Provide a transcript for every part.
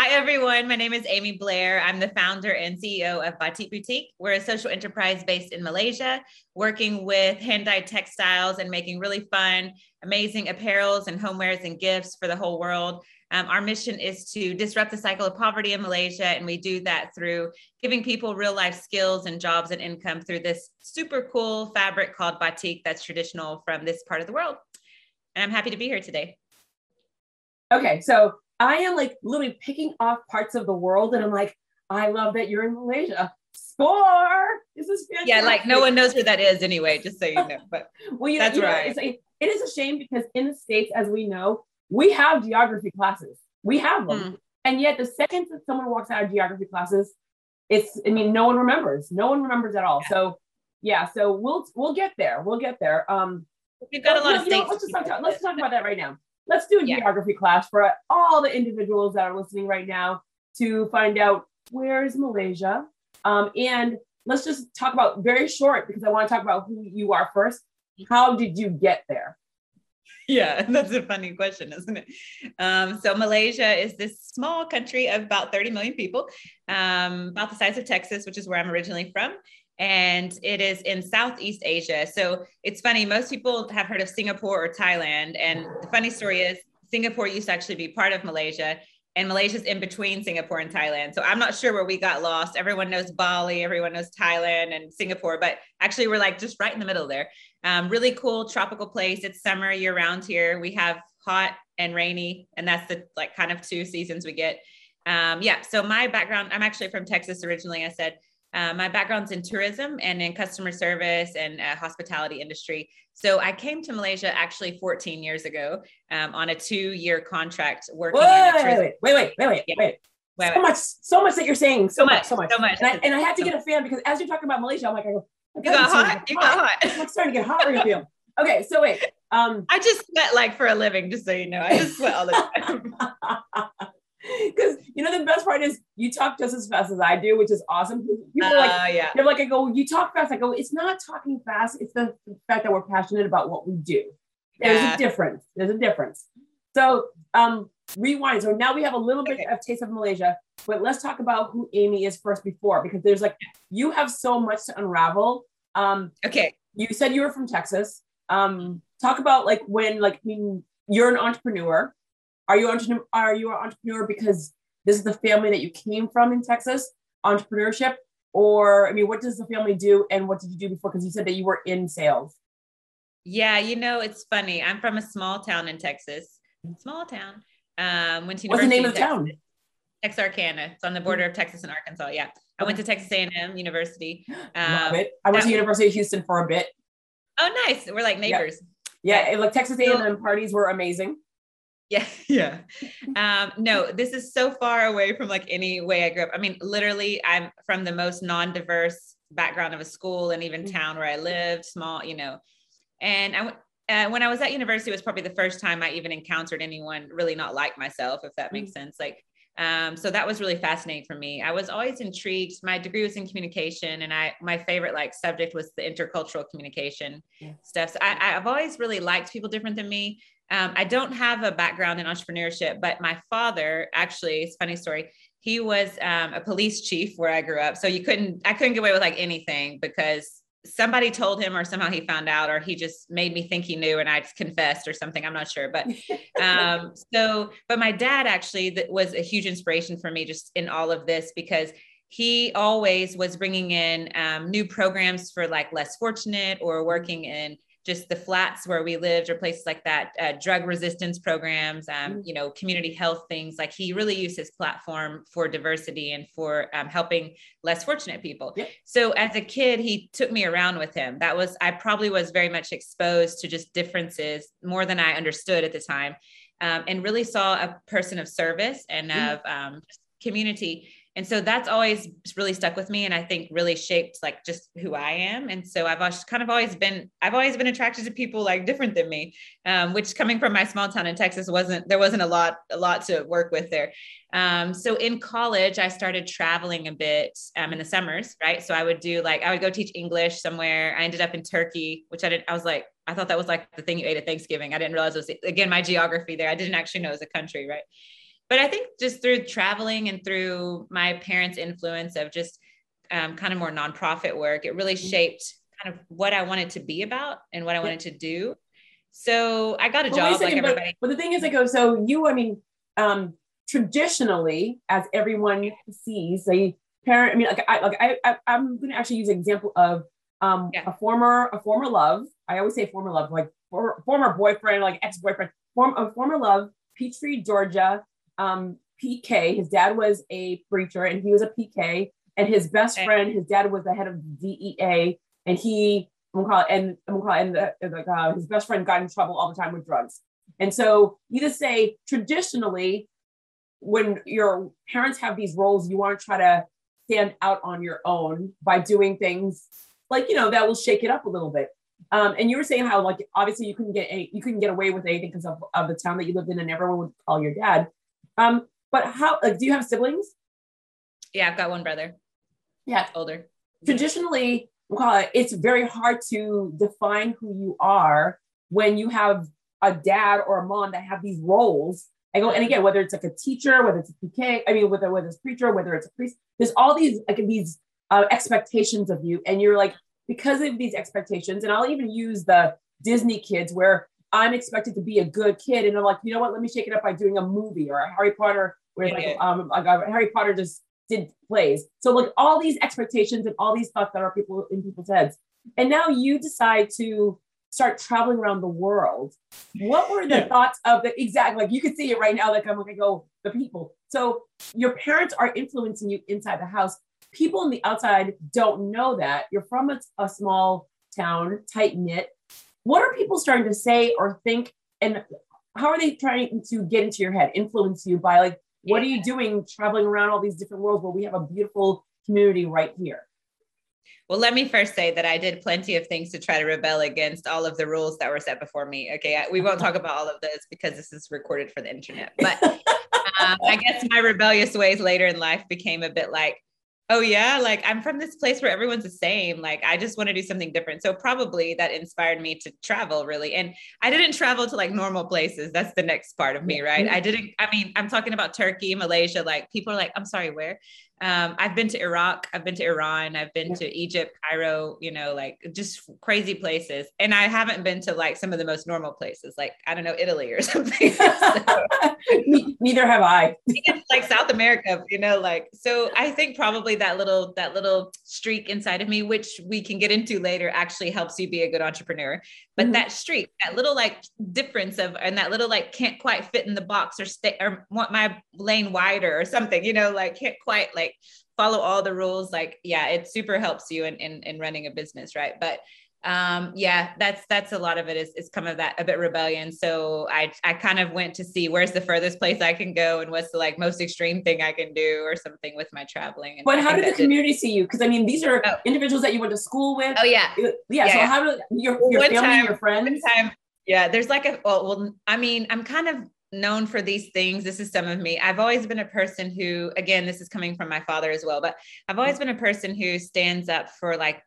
Hi, everyone. My name is Amy Blair. I'm the founder and CEO of Batik Boutique. We're a social enterprise based in Malaysia, working with hand dyed textiles and making really fun, amazing apparels and homewares and gifts for the whole world. Um, our mission is to disrupt the cycle of poverty in Malaysia, and we do that through giving people real life skills and jobs and income through this super cool fabric called batik that's traditional from this part of the world. And I'm happy to be here today. Okay, so I am like literally picking off parts of the world, and I'm like, I love that you're in Malaysia. Score! This is fantastic. Yeah, like no one knows where that is anyway, just so you know. But well, you, that's you know, right. It's like, it is a shame because in the States, as we know, we have geography classes. We have them. Mm. And yet the second that someone walks out of geography classes, it's I mean, no one remembers. No one remembers at all. Yeah. So yeah, so we'll we'll get there. We'll get there. Um we've got a lot of states. Know, let's just talk, let's talk about that right now let's do a yeah. geography class for all the individuals that are listening right now to find out where is Malaysia. Um, and let's just talk about very short because I want to talk about who you are first. How did you get there? Yeah, that's a funny question, isn't it? Um, so Malaysia is this small country of about 30 million people, um, about the size of Texas, which is where I'm originally from and it is in Southeast Asia. So it's funny, most people have heard of Singapore or Thailand. And the funny story is, Singapore used to actually be part of Malaysia, and Malaysia's in between Singapore and Thailand. So I'm not sure where we got lost. Everyone knows Bali, everyone knows Thailand and Singapore, but actually we're like just right in the middle there. Um, really cool tropical place. It's summer year round here. We have hot and rainy, and that's the like kind of two seasons we get. Um, yeah. So my background, I'm actually from Texas originally. I said uh, my background's in tourism and in customer service and uh, hospitality industry. So I came to Malaysia actually 14 years ago um, on a two-year contract working. Wait, wait, wait, wait, wait, wait, yeah. wait. Wait, so much, so much that you're saying. So, so much, so much, so much. And I, and I had to get a fan because as you're talking about Malaysia, I'm like, I go, you got hot. You got hot. It's starting to get hot right here. Okay, so wait. Um, I just sweat like for a living, just so you know. I just sweat all the time. Because you know the best part is you talk just as fast as I do, which is awesome. People uh, are like, uh, yeah. they're like, I go, you talk fast. I go, it's not talking fast. It's the fact that we're passionate about what we do. There's yeah. a difference. There's a difference. So um, rewind. So now we have a little bit okay. of taste of Malaysia, but let's talk about who Amy is first before, because there's like you have so much to unravel. Um, okay. You said you were from Texas. Um, talk about like when like I mean you're an entrepreneur. Are you entrepreneur? Are you an entrepreneur because this is the family that you came from in Texas, entrepreneurship, or I mean, what does the family do, and what did you do before? Because you said that you were in sales. Yeah, you know, it's funny. I'm from a small town in Texas, small town. Um, went to what's the name of the town? Texarkana. It's on the border of Texas and Arkansas. Yeah, I went to Texas A&M University. Um, Love it. I went to University of Houston for a bit. Oh, nice. We're like neighbors. Yeah, yeah like Texas A&M parties were amazing. Yeah, yeah. Um, no, this is so far away from like any way I grew up. I mean, literally, I'm from the most non-diverse background of a school and even mm. town where I lived, small, you know. And I uh, when I was at university, it was probably the first time I even encountered anyone really not like myself, if that makes mm. sense. Like, um, so that was really fascinating for me. I was always intrigued. My degree was in communication, and I my favorite like subject was the intercultural communication yeah. stuff. So I, I've always really liked people different than me. Um, I don't have a background in entrepreneurship, but my father actually, it's funny story. He was um, a police chief where I grew up. So you couldn't, I couldn't get away with like anything because somebody told him or somehow he found out or he just made me think he knew and I just confessed or something. I'm not sure. But um, so, but my dad actually that was a huge inspiration for me just in all of this because he always was bringing in um, new programs for like less fortunate or working in just the flats where we lived or places like that, uh, drug resistance programs, um, mm-hmm. you know, community health things. Like he really used his platform for diversity and for um, helping less fortunate people. Yeah. So as a kid, he took me around with him. That was, I probably was very much exposed to just differences more than I understood at the time. Um, and really saw a person of service and mm-hmm. of um, community and so that's always really stuck with me and i think really shaped like just who i am. And so i've kind of always been i've always been attracted to people like different than me um, which coming from my small town in texas wasn't there wasn't a lot a lot to work with there. Um, so in college i started traveling a bit um, in the summers right? So i would do like i would go teach english somewhere. I ended up in turkey which i didn't i was like i thought that was like the thing you ate at thanksgiving. I didn't realize it was again my geography there. I didn't actually know it was a country right but I think just through traveling and through my parents' influence of just um, kind of more nonprofit work, it really mm-hmm. shaped kind of what I wanted to be about and what I wanted to do. So I got a well, job like everybody. But, but, the thing is, I go, so you, I mean, um, traditionally, as everyone sees, a parent, I mean, like I, like I, I I'm going to actually use an example of um, yeah. a former, a former love. I always say former love, like for, former boyfriend, like ex-boyfriend, form, a former love, Peachtree, Georgia, um, PK. His dad was a preacher and he was a PK. And his best friend, his dad was the head of DEA, and he, I'm gonna call it, and I'm gonna call it, and like uh, his best friend got in trouble all the time with drugs. And so you just say traditionally, when your parents have these roles, you want to try to stand out on your own by doing things like you know that will shake it up a little bit. Um, and you were saying how like obviously you couldn't get any, you couldn't get away with anything because of, of the town that you lived in, and everyone would call your dad. Um, but how like, do you have siblings? Yeah, I've got one brother. Yeah, older. Traditionally, it's very hard to define who you are when you have a dad or a mom that have these roles. I go, and again, whether it's like a teacher, whether it's a PK, I mean, whether whether it's a preacher, whether it's a priest, there's all these like these uh, expectations of you, and you're like because of these expectations, and I'll even use the Disney kids where I'm expected to be a good kid, and I'm like, you know what? Let me shake it up by doing a movie or a Harry Potter, where like um, like, Harry Potter just did plays. So like all these expectations and all these thoughts that are people in people's heads, and now you decide to start traveling around the world. What were the yeah. thoughts of the exact like you can see it right now? Like I'm gonna go the people. So your parents are influencing you inside the house. People on the outside don't know that you're from a, a small town, tight knit what are people starting to say or think and how are they trying to get into your head influence you by like what are you doing traveling around all these different worlds where we have a beautiful community right here well, let me first say that I did plenty of things to try to rebel against all of the rules that were set before me. Okay, we won't talk about all of those because this is recorded for the internet. But um, I guess my rebellious ways later in life became a bit like, oh yeah like i'm from this place where everyone's the same like i just want to do something different. So probably that inspired me to travel really and i didn't travel to like normal places that's the next part of me right? i didn't i mean i'm talking about turkey malaysia like people are like i'm sorry where um, I've been to Iraq, I've been to Iran, I've been to Egypt, Cairo, you know, like just crazy places. And I haven't been to like some of the most normal places, like I don't know, Italy or something. so, Neither have I. like South America, you know, like so I think probably that little that little streak inside of me, which we can get into later, actually helps you be a good entrepreneur. But mm-hmm. that streak, that little like difference of and that little like can't quite fit in the box or stay or want my lane wider or something, you know, like can't quite like like follow all the rules like yeah it super helps you in, in in running a business right but um yeah that's that's a lot of it is is come of that a bit rebellion so i i kind of went to see where's the furthest place i can go and what's the like most extreme thing i can do or something with my traveling and but I how did the community did... see you because i mean these are oh. individuals that you went to school with oh yeah yeah, yeah so yeah. how do your, your family time, your friends time, yeah there's like a well, well i mean i'm kind of known for these things. This is some of me. I've always been a person who, again, this is coming from my father as well, but I've always been a person who stands up for like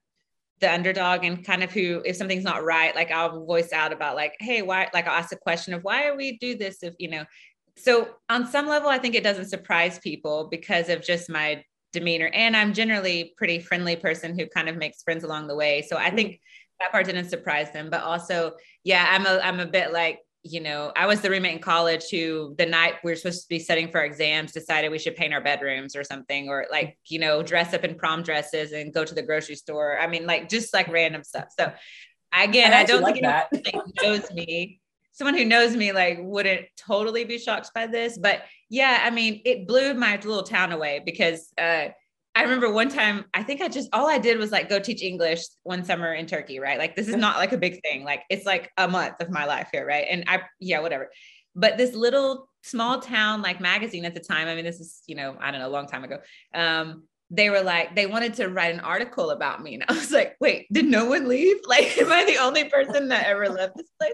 the underdog and kind of who, if something's not right, like I'll voice out about like, hey, why, like I'll ask a question of why are we do this if, you know, so on some level, I think it doesn't surprise people because of just my demeanor. And I'm generally pretty friendly person who kind of makes friends along the way. So I mm-hmm. think that part didn't surprise them, but also, yeah, I'm a, I'm a bit like, you know, I was the roommate in college who the night we were supposed to be studying for exams decided we should paint our bedrooms or something, or like, you know, dress up in prom dresses and go to the grocery store. I mean, like just like random stuff. So again, I, I don't like think that. anyone knows me. Someone who knows me like wouldn't totally be shocked by this. But yeah, I mean, it blew my little town away because uh I remember one time, I think I just all I did was like go teach English one summer in Turkey, right? Like this is not like a big thing. Like it's like a month of my life here, right? And I yeah, whatever. But this little small town like magazine at the time, I mean, this is, you know, I don't know, a long time ago. Um, they were like, they wanted to write an article about me. And I was like, wait, did no one leave? Like, am I the only person that ever left this place?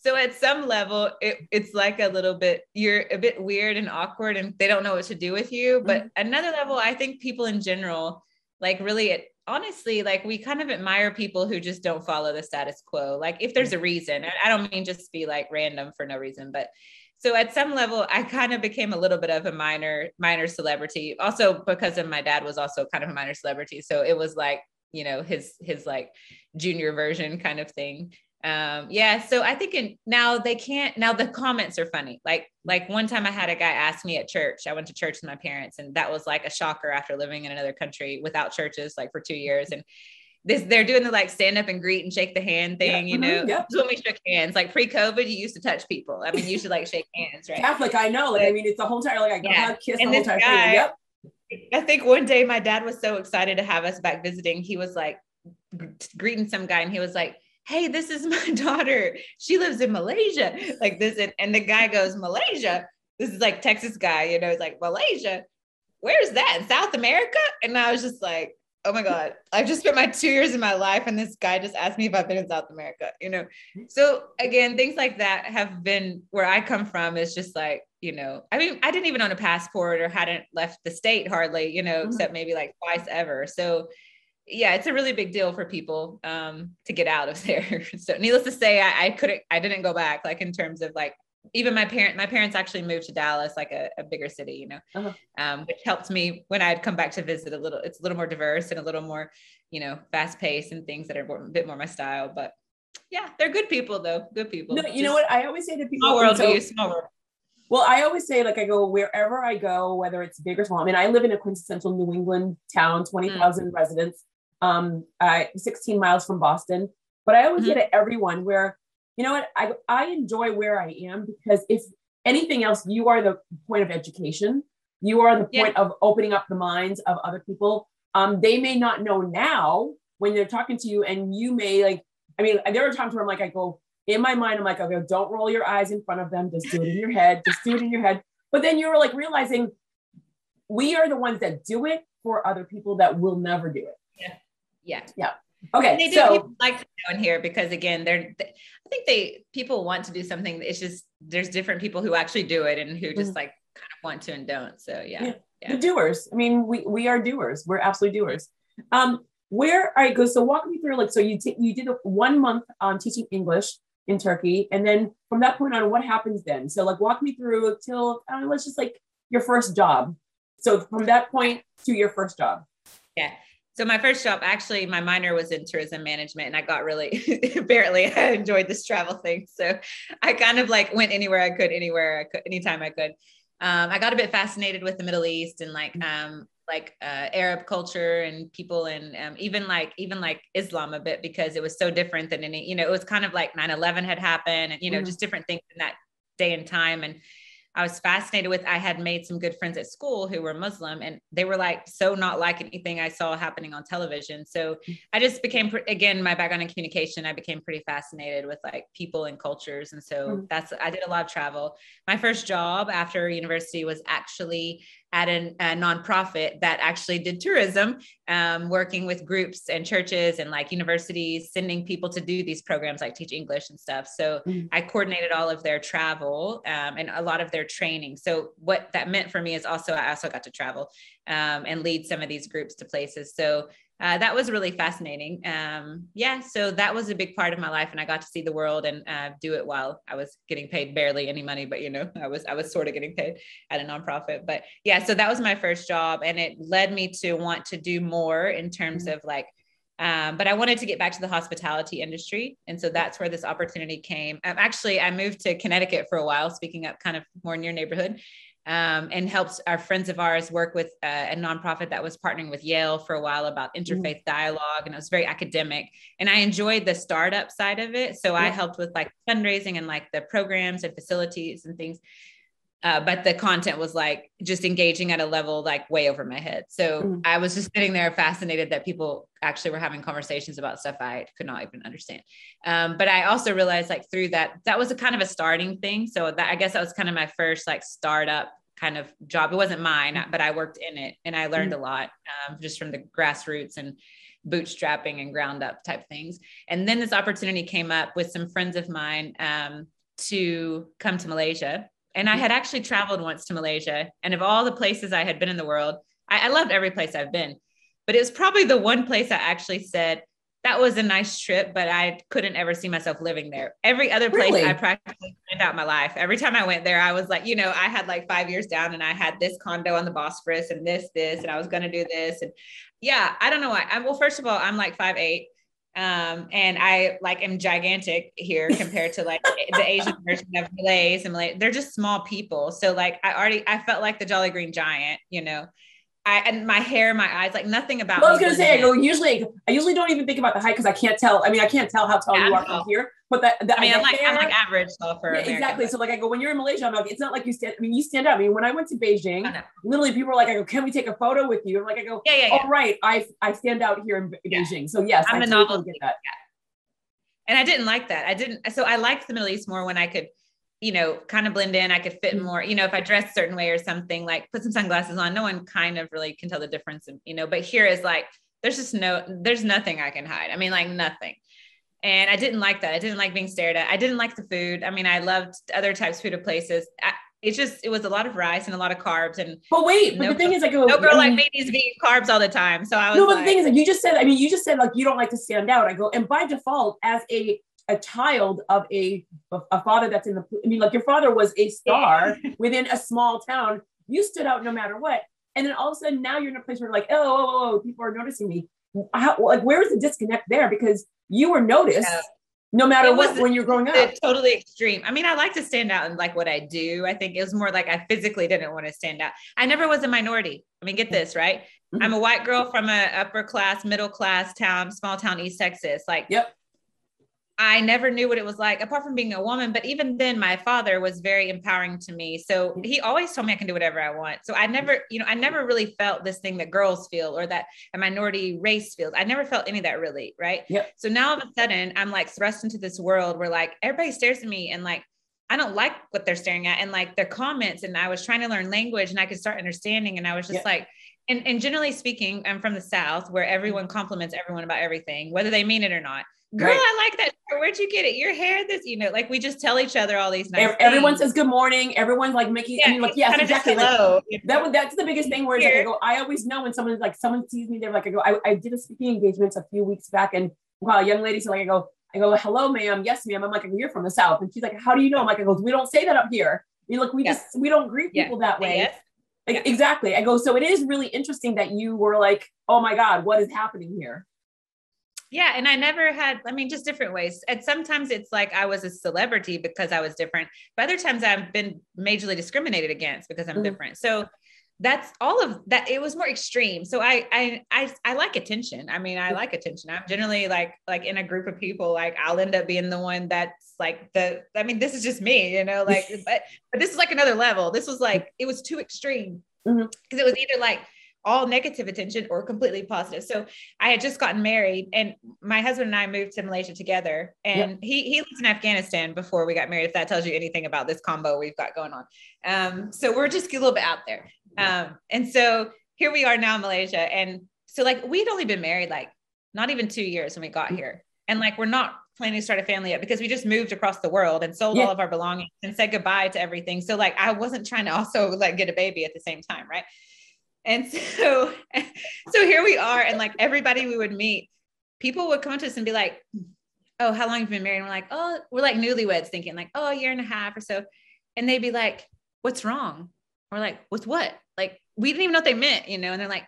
So at some level it, it's like a little bit you're a bit weird and awkward and they don't know what to do with you. But mm-hmm. another level i think people in general like really it, honestly like we kind of admire people who just don't follow the status quo. Like if there's a reason i don't mean just be like random for no reason but so at some level i kind of became a little bit of a minor minor celebrity. Also because of my dad was also kind of a minor celebrity. So it was like you know his his like junior version kind of thing um yeah so i think in now they can't now the comments are funny like like one time i had a guy ask me at church i went to church with my parents and that was like a shocker after living in another country without churches like for two years and this they're doing the like stand up and greet and shake the hand thing, yeah, you know. Mm-hmm, yep. when we shook hands. Like pre-COVID, you used to touch people. I mean, you should like shake hands, right? Catholic, I know. Like, I mean, it's the whole entire like I yeah. kiss and the whole entire guy, thing. Yep. I think one day my dad was so excited to have us back visiting. He was like greeting some guy, and he was like, "Hey, this is my daughter. She lives in Malaysia." Like this, and, and the guy goes, "Malaysia." This is like Texas guy, you know. It's like Malaysia. Where's that in South America? And I was just like, oh my god i've just spent my two years in my life and this guy just asked me if i've been in south america you know so again things like that have been where i come from is just like you know i mean i didn't even own a passport or hadn't left the state hardly you know mm-hmm. except maybe like twice ever so yeah it's a really big deal for people um, to get out of there. So needless to say I, I couldn't i didn't go back like in terms of like even my parent my parents actually moved to dallas like a, a bigger city you know uh-huh. um, which helped me when i'd come back to visit a little it's a little more diverse and a little more you know fast paced and things that are a bit more my style. But yeah they're good people though. Good people. No, you Just know what? I always say to people small world so, you, small world. Well, I always say, like, I go wherever I go, whether it's big or small. I mean, I live in a quintessential New England town, 20,000 mm. residents, um, I, 16 miles from Boston. But I always mm-hmm. say to everyone where you know what? I, I enjoy where I am because if anything else, you are the point of education. You are the point yeah. of opening up the minds of other people. Um, they may not know now when they're talking to you, and you may like, I mean, there are times where I'm like, I go in my mind, I'm like, okay, don't roll your eyes in front of them. Just do it in your head. Just do it in your head. But then you're like realizing we are the ones that do it for other people that will never do it. Yeah. Yeah. Okay. And they do so, like to know in here because again, they're I think they people want to do something. It's just there's different people who actually do it and who just mm-hmm. like kind of want to and don't. So yeah. yeah. yeah. The doers. I mean, we we are doers. We're absolutely doers. Um, where all right, go. So walk me through like so you t- you did a one month um teaching English in Turkey, and then from that point on, what happens then? So like walk me through till uh, let's just like your first job. So from that point to your first job. Yeah. So my first job, actually, my minor was in tourism management, and I got really apparently I enjoyed this travel thing. So I kind of like went anywhere I could, anywhere I could, anytime I could. Um, I got a bit fascinated with the Middle East and like mm-hmm. um, like uh, Arab culture and people and um, even like even like Islam a bit because it was so different than any you know it was kind of like 9/11 had happened and you know mm-hmm. just different things in that day and time and I was fascinated with. I had made some good friends at school who were Muslim, and they were like so not like anything I saw happening on television. So I just became, again, my background in communication. I became pretty fascinated with like people and cultures, and so mm-hmm. that's I did a lot of travel. My first job after university was actually at an, a nonprofit that actually did tourism, um, working with groups and churches and like universities, sending people to do these programs like teach English and stuff. So mm-hmm. I coordinated all of their travel um, and a lot of their training. So what that meant for me is also I also got to travel um, and lead some of these groups to places. So uh, that was really fascinating. Um, yeah, so that was a big part of my life, and I got to see the world and uh, do it while I was getting paid barely any money, but you know, I was I was sort of getting paid at a nonprofit. But yeah, so that was my first job, and it led me to want to do more in terms mm-hmm. of like. Um, but I wanted to get back to the hospitality industry, and so that's where this opportunity came. Um, actually, I moved to Connecticut for a while, speaking up kind of more in your neighborhood, um, and helped our friends of ours work with uh, a nonprofit that was partnering with Yale for a while about interfaith mm. dialogue. And it was very academic. And I enjoyed the startup side of it. So yeah. I helped with like fundraising and like the programs and facilities and things. Uh, but the content was like just engaging at a level like way over my head. So mm. I was just sitting there fascinated that people actually were having conversations about stuff I could not even understand. Um, but I also realized like through that, that was a kind of a starting thing. So that I guess that was kind of my first like startup kind of job. It wasn't mine, mm. but I worked in it and I learned mm. a lot um, just from the grassroots and bootstrapping and ground up type things. And then this opportunity came up with some friends of mine um, to come to Malaysia and I mm-hmm. had actually traveled once to Malaysia. And of all the places I had been in the world, I, I loved every place I've been. But it was probably the one place I actually said, that was a nice trip, but I couldn't ever see myself living there. Every other place really? I practically planned out my life. Every time I went there, I was like, you know, I had like five years down and I had this condo on the Bosphorus and this, this, and I was going to do this. And yeah, I don't know why. I, well, first of all, I'm like five, eight. Um, and I like am gigantic here compared to like the Asian version of Malays and Malay. They're just small people. So like I already I felt like the Jolly Green Giant, you know. I, and my hair, my eyes, like nothing about. Well, I was gonna say, I go usually. I usually don't even think about the height because I can't tell. I mean, I can't tell how tall yeah, you are from here. But that, that I mean, I'm like hair, I'm like average tall for yeah, exactly. So like I go when you're in Malaysia, I'm like, it's not like you stand. I mean, you stand out. I mean, when I went to Beijing, literally people were like, I go, can we take a photo with you? I'm like, I go, yeah, yeah, yeah. Right. I I stand out here in. Beijing. So yes, I'm I a totally novelty. get that. Yeah. And I didn't like that. I didn't. So I liked the Middle East more when I could you know, kind of blend in. I could fit mm-hmm. more, you know, if I dress a certain way or something, like put some sunglasses on, no one kind of really can tell the difference. And, you know, but here is like, there's just no, there's nothing I can hide. I mean, like nothing. And I didn't like that. I didn't like being stared at. I didn't like the food. I mean, I loved other types of food at places. I, it's just it was a lot of rice and a lot of carbs and but wait but no, the thing is like no girl like me needs to be carbs all the time so i was no but like, the thing is like you just said i mean you just said like you don't like to stand out i go and by default as a a child of a a father that's in the I mean like your father was a star within a small town. You stood out no matter what. And then all of a sudden now you're in a place where like oh, oh, oh, oh people are noticing me. How, like where's the disconnect there? Because you were noticed yeah. no matter what when you're growing up. totally extreme. I mean I like to stand out in like what I do. I think it was more like I physically didn't want to stand out. I never was a minority. I mean get this right? Mm-hmm. I'm a white girl from a upper class middle class town small town East Texas. Like yep I never knew what it was like, apart from being a woman. But even then, my father was very empowering to me. So he always told me I can do whatever I want. So I never, you know, I never really felt this thing that girls feel or that a minority race feels. I never felt any of that really. Right. Yep. So now all of a sudden, I'm like thrust into this world where like everybody stares at me and like, I don't like what they're staring at and like their comments. And I was trying to learn language and I could start understanding. And I was just yep. like, and, and generally speaking, I'm from the South where everyone mm-hmm. compliments everyone about everything, whether they mean it or not girl. I like that. Where'd you get it? Your hair, this, you know, like we just tell each other all these nice Everyone says good morning. Everyone's like making, yeah, I mean, like, yes, exactly. Like, that that's the biggest thing where it's like, I go, I always know when someone's like, someone sees me, they're like, I go, I, I did a speaking engagement a few weeks back and wow, a young lady, so like, I go, I go, hello, ma'am. Yes, ma'am. I'm like, you're from the South. And she's like, how do you know? I'm like, I go, we don't say that up here. Mean, look, we just, we don't greet people that way. Yes. Like, exactly. I go, so it is really interesting that you were like, oh my God, what is happening here? Yeah. And I never had, I mean, just different ways. And sometimes it's like I was a celebrity because I was different. But other times I've been majorly discriminated against because I'm mm-hmm. different. So that's all of that. It was more extreme. So I, I, I, I like attention. I mean, I like attention. I'm generally like, like in a group of people, like I'll end up being the one that's like the, I mean, this is just me, you know, like, but, but this is like another level. This was like, it was too extreme because mm-hmm. it was either like, all negative attention or completely positive. So I had just gotten married and my husband and I moved to Malaysia together and yep. he, he lives in Afghanistan before we got married. If that tells you anything about this combo we've got going on. Um, so we're just a little bit out there. Um, and so here we are now in Malaysia. And so like, we'd only been married, like not even two years when we got here. And like, we're not planning to start a family yet because we just moved across the world and sold yeah. all of our belongings and said goodbye to everything. So like, I wasn't trying to also like get a baby at the same time. Right. And so, so here we are. And like everybody we would meet, people would come to us and be like, Oh, how long have you been married? And we're like, Oh, we're like newlyweds thinking like, Oh, a year and a half or so. And they'd be like, What's wrong? We're like, With what? Like, we didn't even know what they meant, you know? And they're like,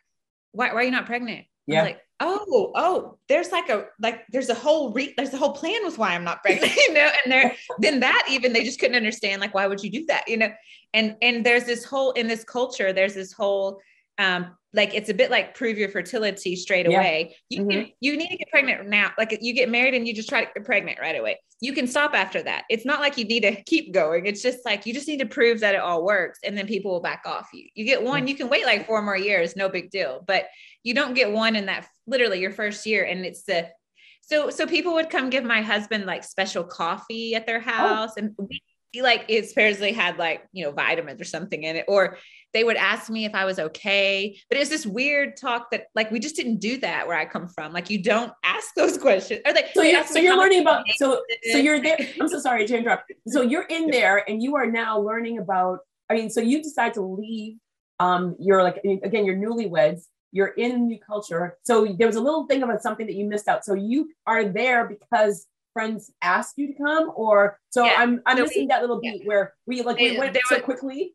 Why, why are you not pregnant? Yeah. Like, oh, oh, there's like a like there's a whole re- there's a whole plan with why I'm not pregnant, you know. And there then that even they just couldn't understand like why would you do that, you know? And and there's this whole in this culture, there's this whole um, like it's a bit like prove your fertility straight yeah. away. You mm-hmm. can, you need to get pregnant now. Like you get married and you just try to get pregnant right away. You can stop after that. It's not like you need to keep going. It's just like you just need to prove that it all works, and then people will back off you. You get one, you can wait like four more years, no big deal. But you don't get one in that literally your first year, and it's the so so people would come give my husband like special coffee at their oh. house, oh. and we like it supposedly had like you know vitamins or something in it or they would ask me if i was okay but it's this weird talk that like we just didn't do that where i come from like you don't ask those questions or like so you're, so you're learning about so so you're there i'm so sorry to interrupt so you're in there and you are now learning about i mean so you decide to leave um you're like again you're newlyweds you're in a new culture. So there was a little thing about something that you missed out. So you are there because friends asked you to come, or so yeah. I'm I'm so missing we, that little beat yeah. where we like we went so quickly.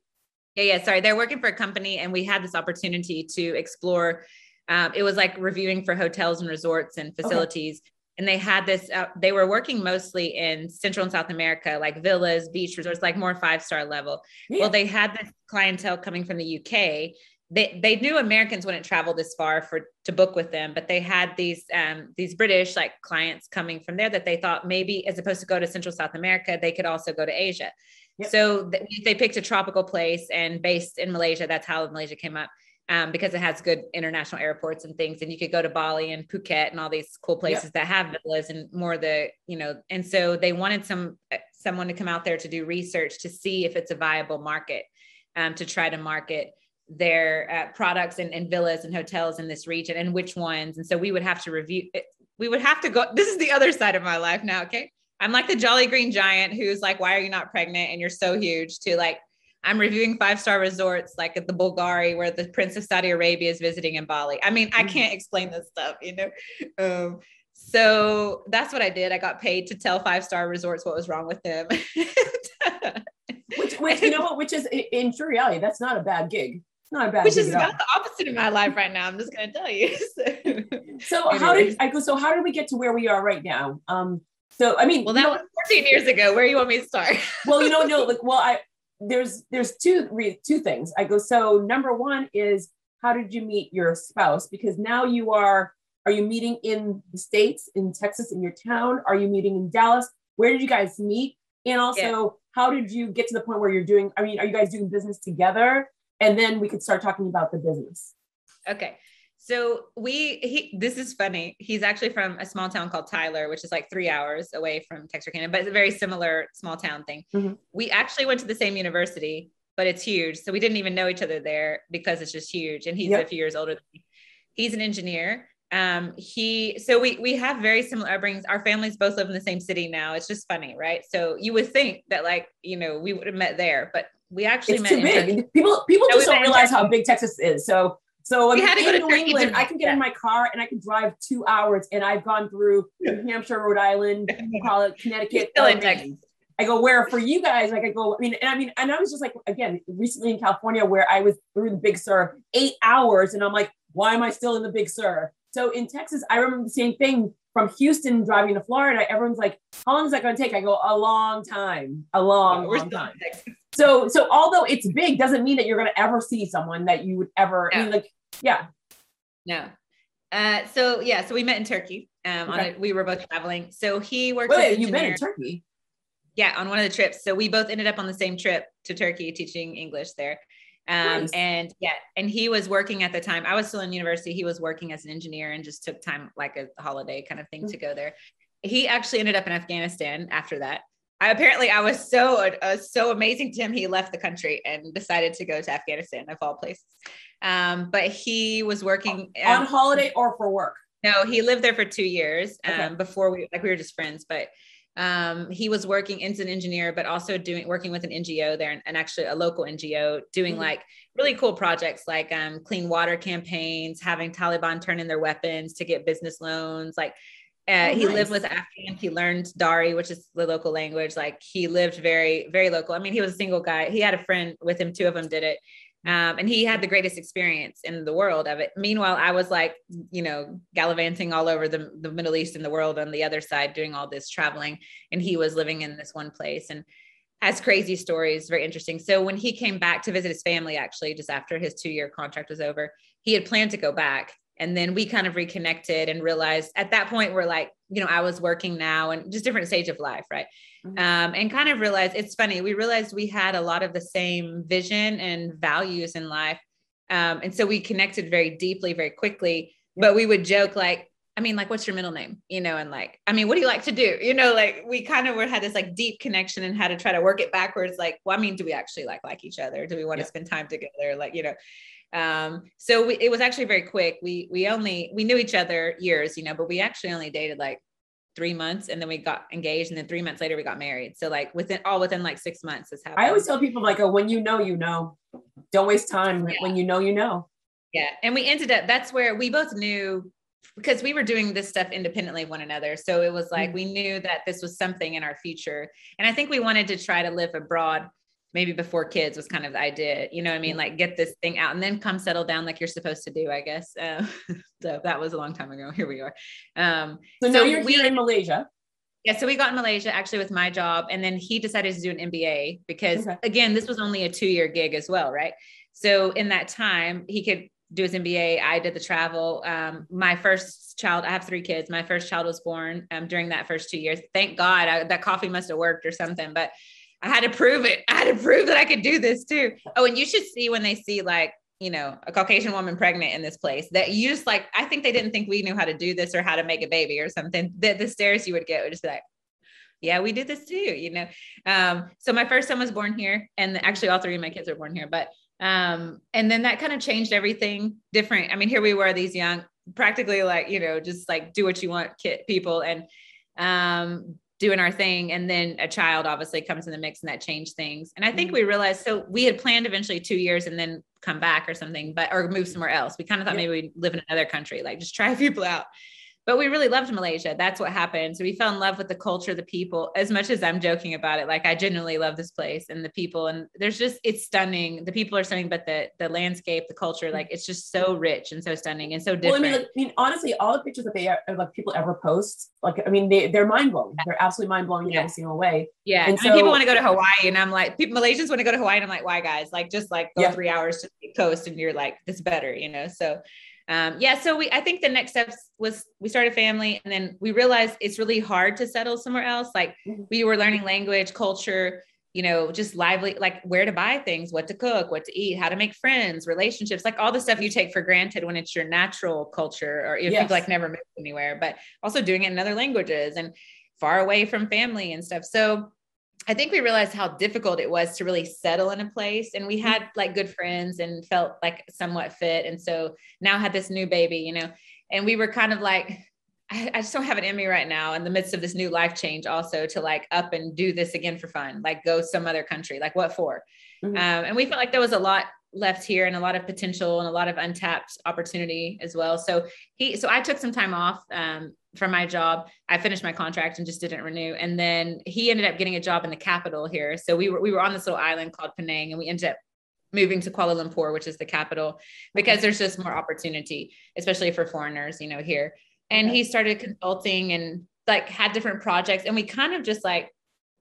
Yeah, yeah. Sorry, they're working for a company, and we had this opportunity to explore. Um, it was like reviewing for hotels and resorts and facilities. Okay. And they had this, uh, they were working mostly in Central and South America, like villas, beach resorts, like more five star level. Yeah. Well, they had this clientele coming from the UK they they knew Americans wouldn't travel this far for to book with them, but they had these um, these British like clients coming from there that they thought maybe as opposed to go to Central South America, they could also go to Asia. Yep. So th- they picked a tropical place and based in Malaysia. That's how Malaysia came up um, because it has good international airports and things. And you could go to Bali and Phuket and all these cool places yep. that have villas and more of the you know. And so they wanted some uh, someone to come out there to do research to see if it's a viable market um, to try to market their uh, products and, and villas and hotels in this region and which ones. And so we would have to review, we would have to go. This is the other side of my life now. Okay. I'm like the Jolly Green Giant who's like, why are you not pregnant? And you're so huge to like, I'm reviewing five star resorts like at the Bulgari where the Prince of Saudi Arabia is visiting in Bali. I mean, I mm. can't explain this stuff, you know? Um, so that's what I did. I got paid to tell five star resorts what was wrong with them. which, which, you know what, which is in true reality, that's not a bad gig not a bad. Which is about the opposite of my life right now. I'm just gonna tell you. so, so how did I go? So how did we get to where we are right now? Um, so I mean, well, that know, was 14 years ago. Where do you want me to start? well, you know, no, like, well, I there's there's two two things. I go. So number one is how did you meet your spouse? Because now you are are you meeting in the states in Texas in your town? Are you meeting in Dallas? Where did you guys meet? And also, yeah. how did you get to the point where you're doing? I mean, are you guys doing business together? and then we could start talking about the business. Okay. So we he this is funny. He's actually from a small town called Tyler, which is like three hours away from Texarkana, but it's a very similar small town thing. Mm-hmm. We actually went to the same university, but it's huge. So we didn't even know each other there because it's just huge. And he's yep. a few years older than me. He's an engineer. Um, he so we we have very similar upbringings. Our families both live in the same city now. It's just funny, right? So you would think that like, you know, we would have met there, but we actually it's too big. People people just don't realize how big Texas is. So so we had to go to New England. I can get yeah. in my car and I can drive two hours, and I've gone through New Hampshire, Rhode Island, call it Connecticut. Still in Texas. I go where for you guys? Like I go. I mean, and I mean, and I was just like again recently in California where I was through the Big Sur eight hours, and I'm like, why am I still in the Big Sur? So in Texas, I remember the same thing from Houston driving to Florida. Everyone's like, how long is that going to take? I go a long time, a long, oh, long time. So, so although it's big, doesn't mean that you're going to ever see someone that you would ever. No. I mean, like, yeah. No. Uh, so yeah, so we met in Turkey. Um, okay. on a, we were both traveling. So he worked. Wait, wait you met in Turkey? Yeah, on one of the trips. So we both ended up on the same trip to Turkey, teaching English there. Um, nice. and yeah, and he was working at the time. I was still in university. He was working as an engineer and just took time, like a holiday kind of thing, mm-hmm. to go there. He actually ended up in Afghanistan after that. I, apparently I was so uh, so amazing to him. He left the country and decided to go to Afghanistan of all places. Um, but he was working on um, holiday or for work. No, he lived there for two years um, okay. before we like we were just friends. But um, he was working as an engineer, but also doing working with an NGO there and, and actually a local NGO doing mm-hmm. like really cool projects like um, clean water campaigns, having Taliban turn in their weapons to get business loans, like uh, oh, he nice. lived with Afghan. He learned Dari, which is the local language. Like he lived very, very local. I mean, he was a single guy. He had a friend with him. Two of them did it. Um, and he had the greatest experience in the world of it. Meanwhile, I was like, you know, gallivanting all over the, the Middle East and the world on the other side, doing all this traveling. And he was living in this one place and has crazy stories, very interesting. So when he came back to visit his family, actually, just after his two year contract was over, he had planned to go back and then we kind of reconnected and realized at that point we're like you know i was working now and just different stage of life right mm-hmm. um, and kind of realized it's funny we realized we had a lot of the same vision and values in life um, and so we connected very deeply very quickly but we would joke like i mean like what's your middle name? You know and like i mean what do you like to do? You know like we kind of were had this like deep connection and had to try to work it backwards like well i mean do we actually like like each other? Do we want yeah. to spend time together? Like you know um so we, it was actually very quick. We we only we knew each other years you know but we actually only dated like three months and then we got engaged and then three months later we got married so like within all within like six months is how i always tell people like oh when you know you know don't waste time yeah. when you know you know Yeah. And we ended up, that's where we both knew because we were doing this stuff independently of one another. So it was like mm-hmm. we knew that this was something in our future. And I think we wanted to try to live abroad maybe before kids was kind of the idea, you know I mean? Like get this thing out and then come settle down like you're supposed to do, I guess. Uh, so that was a long time ago. Here we are. Um, so now so you're we, here in Malaysia. Yeah, so we got in Malaysia actually with my job, and then he decided to do an MBA because okay. again, this was only a two-year gig as well, right? So in that time, he could do his MBA. I did the travel. Um, my first child, I have three kids. My first child was born um, during that first two years. Thank God I, that coffee must have worked or something, but I had to prove it. I had to prove that I could do this too. Oh, and you should see when they see like, you know, a Caucasian woman pregnant in this place that you just like, I think they didn't think we knew how to do this or how to make a baby or something. The, the stares you would get would just be like, yeah, we did this too, you know? Um, so my first son was born here and actually all three of my kids were born here, but um, and then that kind of changed everything different. I mean, here we were, these young, practically like, you know, just like do what you want kid people and um, doing our thing. And then a child obviously comes in the mix and that changed things. And I think mm-hmm. we realized, so we had planned eventually two years and then come back or something, but, or move somewhere else. We kind of thought yeah. maybe we'd live in another country, like just try people out but we really loved Malaysia. That's what happened. So we fell in love with the culture, the people, as much as I'm joking about it. Like I genuinely love this place and the people. And there's just, it's stunning. The people are stunning, but the the landscape, the culture, like it's just so rich and so stunning and so different. Well, I mean, like, I mean, honestly, all the pictures that they like people ever post, like, I mean, they, they're mind blowing. They're absolutely mind blowing yeah. in every single way. Yeah. And I so, people want to go to Hawaii and I'm like, people, Malaysians want to go to Hawaii. And I'm like, why guys? Like just like go yeah. three hours to the coast and you're like, this better, you know? So um, yeah, so we I think the next steps was we started family and then we realized it's really hard to settle somewhere else. Like mm-hmm. we were learning language, culture, you know, just lively, like where to buy things, what to cook, what to eat, how to make friends, relationships, like all the stuff you take for granted when it's your natural culture or if yes. you've like never moved anywhere, but also doing it in other languages and far away from family and stuff. So I think we realized how difficult it was to really settle in a place. And we mm-hmm. had like good friends and felt like somewhat fit. And so now had this new baby, you know, and we were kind of like, I, I just don't have it in me right now in the midst of this new life change also to like up and do this again for fun, like go some other country, like what for? Mm-hmm. Um, and we felt like there was a lot left here and a lot of potential and a lot of untapped opportunity as well. So he, so I took some time off um, from my job. I finished my contract and just didn't renew. And then he ended up getting a job in the capital here. So we were we were on this little island called Penang, and we ended up moving to Kuala Lumpur, which is the capital, because there's just more opportunity, especially for foreigners, you know, here. And he started consulting and like had different projects, and we kind of just like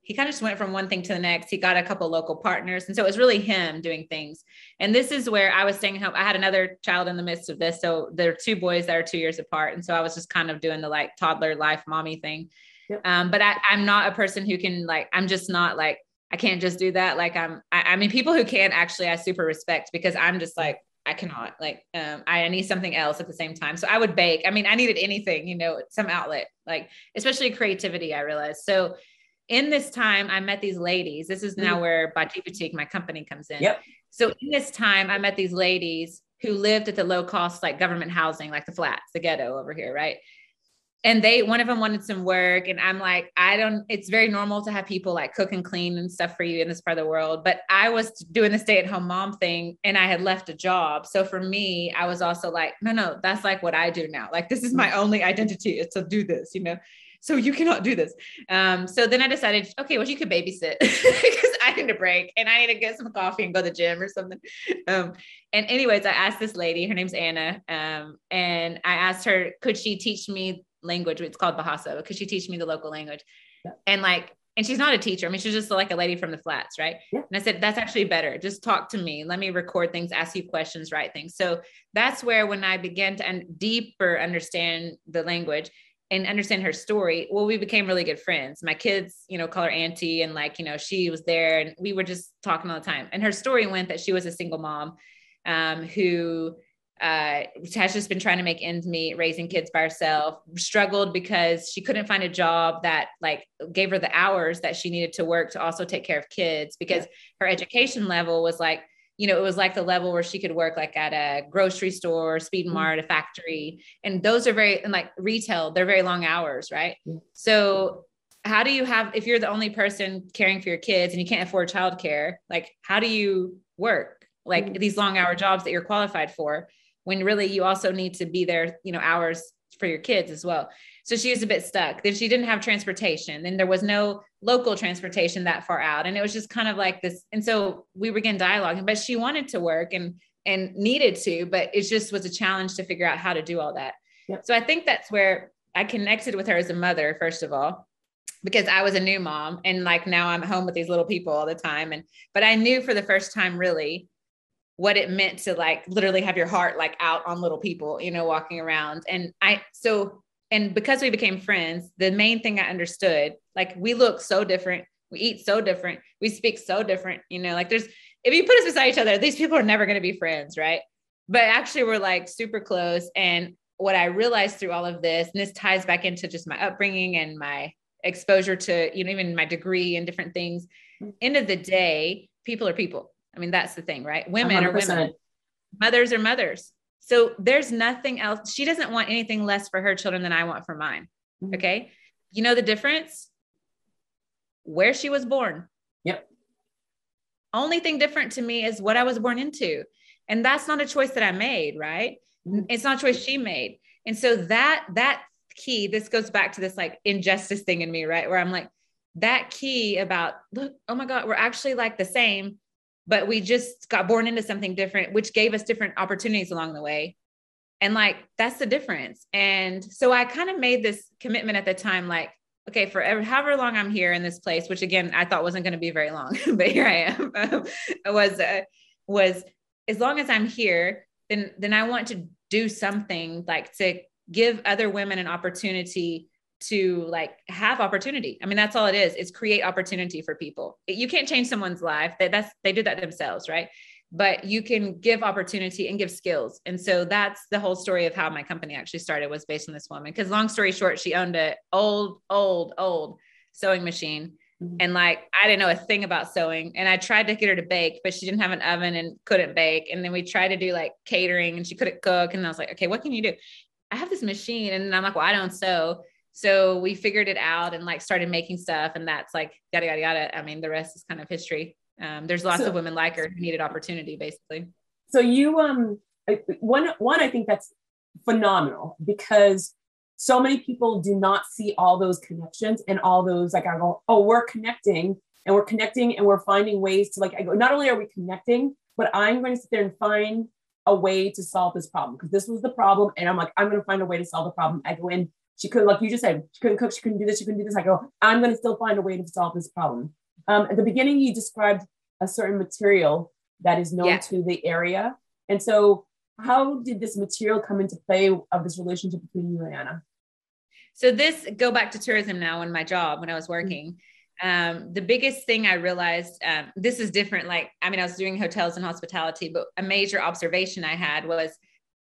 he kind of just went from one thing to the next. He got a couple local partners. And so it was really him doing things. And this is where I was staying home. I had another child in the midst of this. So there are two boys that are two years apart. And so I was just kind of doing the like toddler life mommy thing. Yep. Um, but I, I'm not a person who can like, I'm just not like, I can't just do that. Like I'm, I, I mean, people who can actually, I super respect because I'm just like, I cannot like, um, I need something else at the same time. So I would bake. I mean, I needed anything, you know, some outlet, like especially creativity, I realized. So in this time, I met these ladies. This is now mm-hmm. where Batik Boutique, my company, comes in. Yep. So in this time, I met these ladies who lived at the low cost, like government housing, like the flats, the ghetto over here, right? And they, one of them wanted some work. And I'm like, I don't, it's very normal to have people like cook and clean and stuff for you in this part of the world. But I was doing the stay at home mom thing and I had left a job. So for me, I was also like, no, no, that's like what I do now. Like, this is my only identity is to do this, you know? So you cannot do this. Um, so then I decided, okay, well, you could babysit because I need a break and I need to get some coffee and go to the gym or something. Um, and anyways, I asked this lady, her name's Anna, um, and I asked her, could she teach me language? It's called Bahasa. Could she teach me the local language? Yeah. And like, and she's not a teacher. I mean, she's just like a lady from the flats, right? Yeah. And I said, that's actually better. Just talk to me. Let me record things, ask you questions, write things. So that's where when I began to un- deeper understand the language, and understand her story well we became really good friends my kids you know call her auntie and like you know she was there and we were just talking all the time and her story went that she was a single mom um, who uh, has just been trying to make ends meet raising kids by herself struggled because she couldn't find a job that like gave her the hours that she needed to work to also take care of kids because yeah. her education level was like you know, it was like the level where she could work like at a grocery store, speed mm-hmm. mart, a factory. And those are very, and like retail, they're very long hours, right? So, how do you have, if you're the only person caring for your kids and you can't afford childcare, like how do you work like mm-hmm. these long hour jobs that you're qualified for? when really you also need to be there, you know, hours for your kids as well. So she was a bit stuck. Then she didn't have transportation. Then there was no local transportation that far out. And it was just kind of like this. And so we began dialoguing, but she wanted to work and and needed to, but it just was a challenge to figure out how to do all that. Yep. So I think that's where I connected with her as a mother, first of all, because I was a new mom and like now I'm home with these little people all the time. And but I knew for the first time really what it meant to like literally have your heart like out on little people, you know, walking around. And I so and because we became friends, the main thing I understood, like we look so different, we eat so different, we speak so different, you know, like there's if you put us beside each other, these people are never going to be friends, right? But actually we're like super close and what I realized through all of this, and this ties back into just my upbringing and my exposure to, you know, even my degree and different things. End of the day, people are people. I mean, that's the thing, right? Women 100%. are women, mothers are mothers. So there's nothing else. She doesn't want anything less for her children than I want for mine. Mm-hmm. Okay. You know the difference? Where she was born. Yep. Only thing different to me is what I was born into. And that's not a choice that I made, right? Mm-hmm. It's not a choice she made. And so that that key, this goes back to this like injustice thing in me, right? Where I'm like, that key about look, oh my God, we're actually like the same, but we just got born into something different, which gave us different opportunities along the way. And like that's the difference. And so I kind of made this commitment at the time, like, okay, forever, however long I'm here in this place, which again I thought wasn't going to be very long, but here I am. was uh, was as long as I'm here, then then I want to do something like to give other women an opportunity to like have opportunity. I mean, that's all it is. It's create opportunity for people. You can't change someone's life. That that's they do that themselves, right? But you can give opportunity and give skills. And so that's the whole story of how my company actually started was based on this woman. Because long story short, she owned a old, old, old sewing machine. Mm-hmm. And like I didn't know a thing about sewing. And I tried to get her to bake, but she didn't have an oven and couldn't bake. And then we tried to do like catering and she couldn't cook. And I was like, okay, what can you do? I have this machine. And I'm like, well, I don't sew. So we figured it out and like started making stuff. And that's like yada, yada, yada. I mean, the rest is kind of history. Um, there's lots so, of women like her who needed opportunity basically. So you, um, one, one, I think that's phenomenal because so many people do not see all those connections and all those like I go, oh, we're connecting and we're connecting and we're finding ways to like I go, not only are we connecting, but I'm going to sit there and find a way to solve this problem because this was the problem. And I'm like, I'm going to find a way to solve the problem. I go in, she couldn't, like you just said, she couldn't cook, she couldn't do this, she couldn't do this. I go, I'm going to still find a way to solve this problem. Um, at the beginning, you described a certain material that is known yeah. to the area. And so, how did this material come into play of this relationship between you and Anna? So, this go back to tourism now in my job when I was working. Mm-hmm um, the biggest thing I realized, um, this is different. Like, I mean, I was doing hotels and hospitality, but a major observation I had was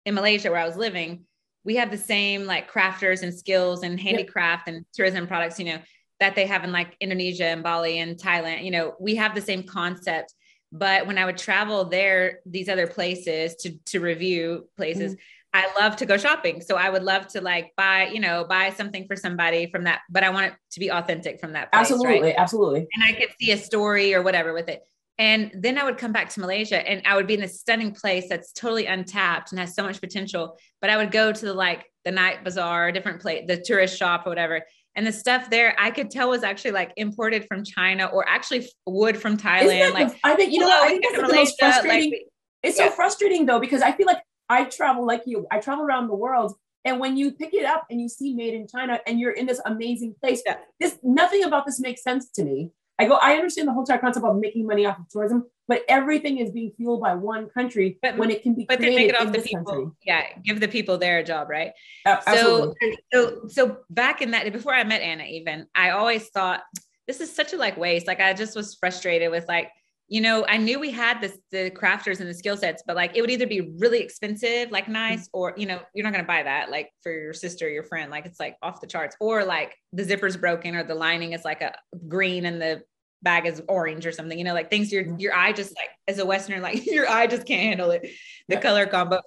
in Malaysia where I was living, we have the same like crafters and skills and handicraft yep. and tourism products, you know, that they have in like Indonesia and Bali and Thailand. You know, we have the same concept. But when I would travel there, these other places to to review places, mm-hmm. I love to go shopping. So I would love to like buy, you know, buy something for somebody from that, but I want it to be authentic from that place. Absolutely. Right? Absolutely. And I could see a story or whatever with it. And then I would come back to Malaysia and I would be in this stunning place that's totally untapped and has so much potential. But I would go to the like the night bazaar, different place, the tourist shop or whatever. And the stuff there I could tell was actually like imported from China or actually wood from Thailand. Like the, I think you know, I think that's the most frustrating. Like, it's yeah. so frustrating though, because I feel like I travel like you. I travel around the world. And when you pick it up and you see made in China and you're in this amazing place, yeah. this nothing about this makes sense to me. I go, I understand the whole entire concept of making money off of tourism, but everything is being fueled by one country but, when it can be but created make it off the people. country. Yeah, give the people their job, right? Uh, so, so, so back in that, before I met Anna, even I always thought this is such a like waste. Like I just was frustrated with like you know, I knew we had this the crafters and the skill sets, but like it would either be really expensive, like nice, or you know, you're not gonna buy that like for your sister, your friend, like it's like off the charts, or like the zipper's broken or the lining is like a green and the bag is orange or something, you know, like things your, your eye just like, as a Westerner, like your eye just can't handle it, the yeah. color combo.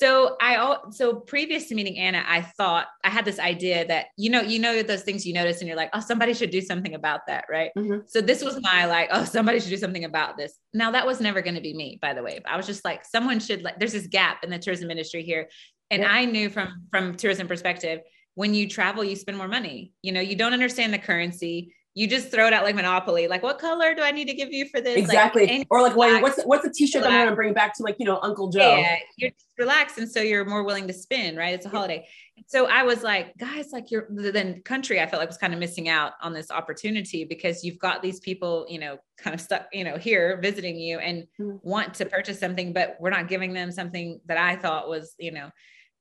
So I all so previous to meeting Anna, I thought I had this idea that you know, you know those things you notice and you're like, oh, somebody should do something about that, right? Mm-hmm. So this was my like, oh, somebody should do something about this. Now that was never going to be me, by the way. But I was just like, someone should like. There's this gap in the tourism industry here, and yeah. I knew from from tourism perspective, when you travel, you spend more money. You know, you don't understand the currency you just throw it out like Monopoly. Like, what color do I need to give you for this? Exactly. Like, or like, wait, what's what's the T-shirt I'm going to bring back to like you know Uncle Joe? Yeah, you're relaxed, and so you're more willing to spend, right? It's a holiday. So I was like, guys, like you're then country. I felt like was kind of missing out on this opportunity because you've got these people, you know, kind of stuck, you know, here visiting you and mm-hmm. want to purchase something, but we're not giving them something that I thought was, you know,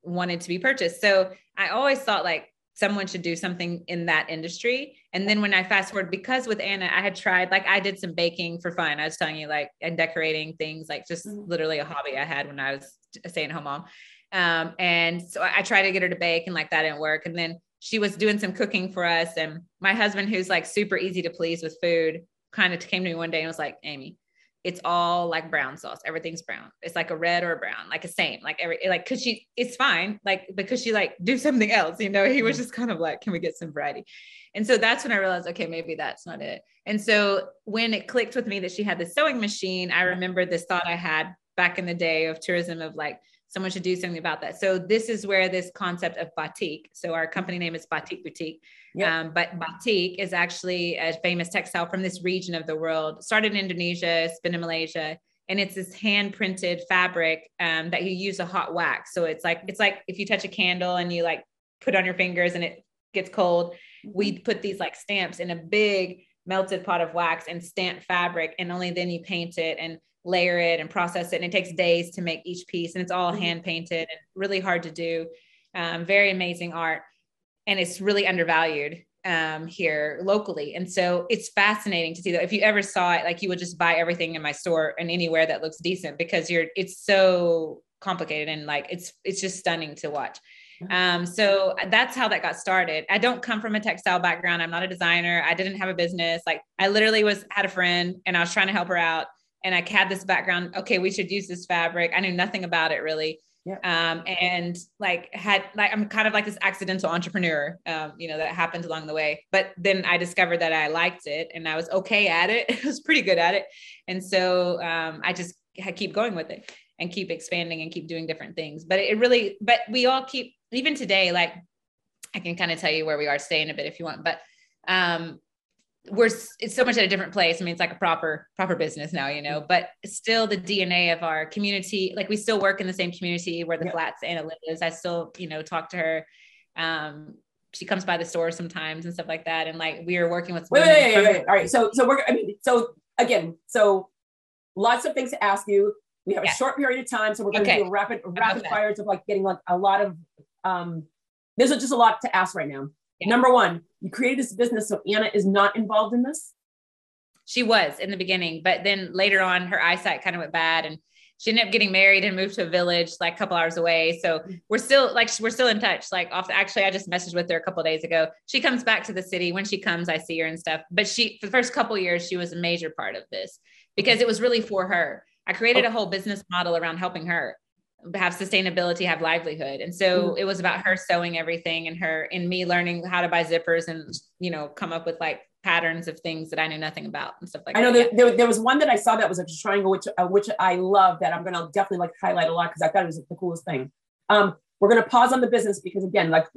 wanted to be purchased. So I always thought like someone should do something in that industry. And then when I fast forward, because with Anna, I had tried, like I did some baking for fun. I was telling you, like, and decorating things, like just mm-hmm. literally a hobby I had when I was a stay at home mom. Um, and so I, I tried to get her to bake and like that didn't work. And then she was doing some cooking for us. And my husband, who's like super easy to please with food, kind of came to me one day and was like, Amy, it's all like brown sauce. Everything's brown. It's like a red or a brown, like a same, like every, like, cause she, it's fine. Like, because she like do something else, you know, he was mm-hmm. just kind of like, can we get some variety? And so that's when I realized, okay, maybe that's not it. And so when it clicked with me that she had the sewing machine, I remember this thought I had back in the day of tourism of like, someone should do something about that. So this is where this concept of batik. So our company name is Batik Boutique. Yeah. Um, but batik is actually a famous textile from this region of the world. Started in Indonesia, it's been in Malaysia, and it's this hand printed fabric um, that you use a hot wax. So it's like it's like if you touch a candle and you like put on your fingers and it gets cold. We mm-hmm. put these like stamps in a big melted pot of wax and stamp fabric, and only then you paint it and layer it and process it. And it takes days to make each piece, and it's all mm-hmm. hand painted and really hard to do. Um, very amazing art, and it's really undervalued um, here locally. And so it's fascinating to see that if you ever saw it, like you would just buy everything in my store and anywhere that looks decent because you're it's so complicated and like it's it's just stunning to watch. Um, so that's how that got started. I don't come from a textile background. I'm not a designer. I didn't have a business. Like I literally was had a friend and I was trying to help her out and I had this background. Okay, we should use this fabric. I knew nothing about it really. Yeah. Um, and like had like I'm kind of like this accidental entrepreneur, um, you know, that happened along the way. But then I discovered that I liked it and I was okay at it. I was pretty good at it. And so um, I just had keep going with it and keep expanding and keep doing different things. But it really, but we all keep even today, like I can kind of tell you where we are today in a bit if you want, but um we're it's so much at a different place. I mean, it's like a proper proper business now, you know. But still, the DNA of our community, like we still work in the same community where the yeah. flats Anna lives. I still, you know, talk to her. Um, she comes by the store sometimes and stuff like that. And like we are working with. Wait, wait, wait, wait, All right. So, so we're. I mean, so again, so lots of things to ask you. We have a short period of time, so we're going to do a rapid rapid fire of like getting like a lot of. um There's just a lot to ask right now. Number one, you created this business, so Anna is not involved in this. She was in the beginning, but then later on, her eyesight kind of went bad, and she ended up getting married and moved to a village like a couple hours away. So we're still like we're still in touch. Like off, actually, I just messaged with her a couple days ago. She comes back to the city when she comes. I see her and stuff. But she for the first couple years, she was a major part of this because it was really for her. I created oh. a whole business model around helping her have sustainability, have livelihood. And so mm. it was about her sewing everything and her and me learning how to buy zippers and you know come up with like patterns of things that I knew nothing about and stuff like that I know. There, there, there, was one that I saw that was a triangle, which uh, which I love that I'm gonna definitely like highlight a lot because I thought it was the coolest thing. Um, we're gonna pause on the business because again, like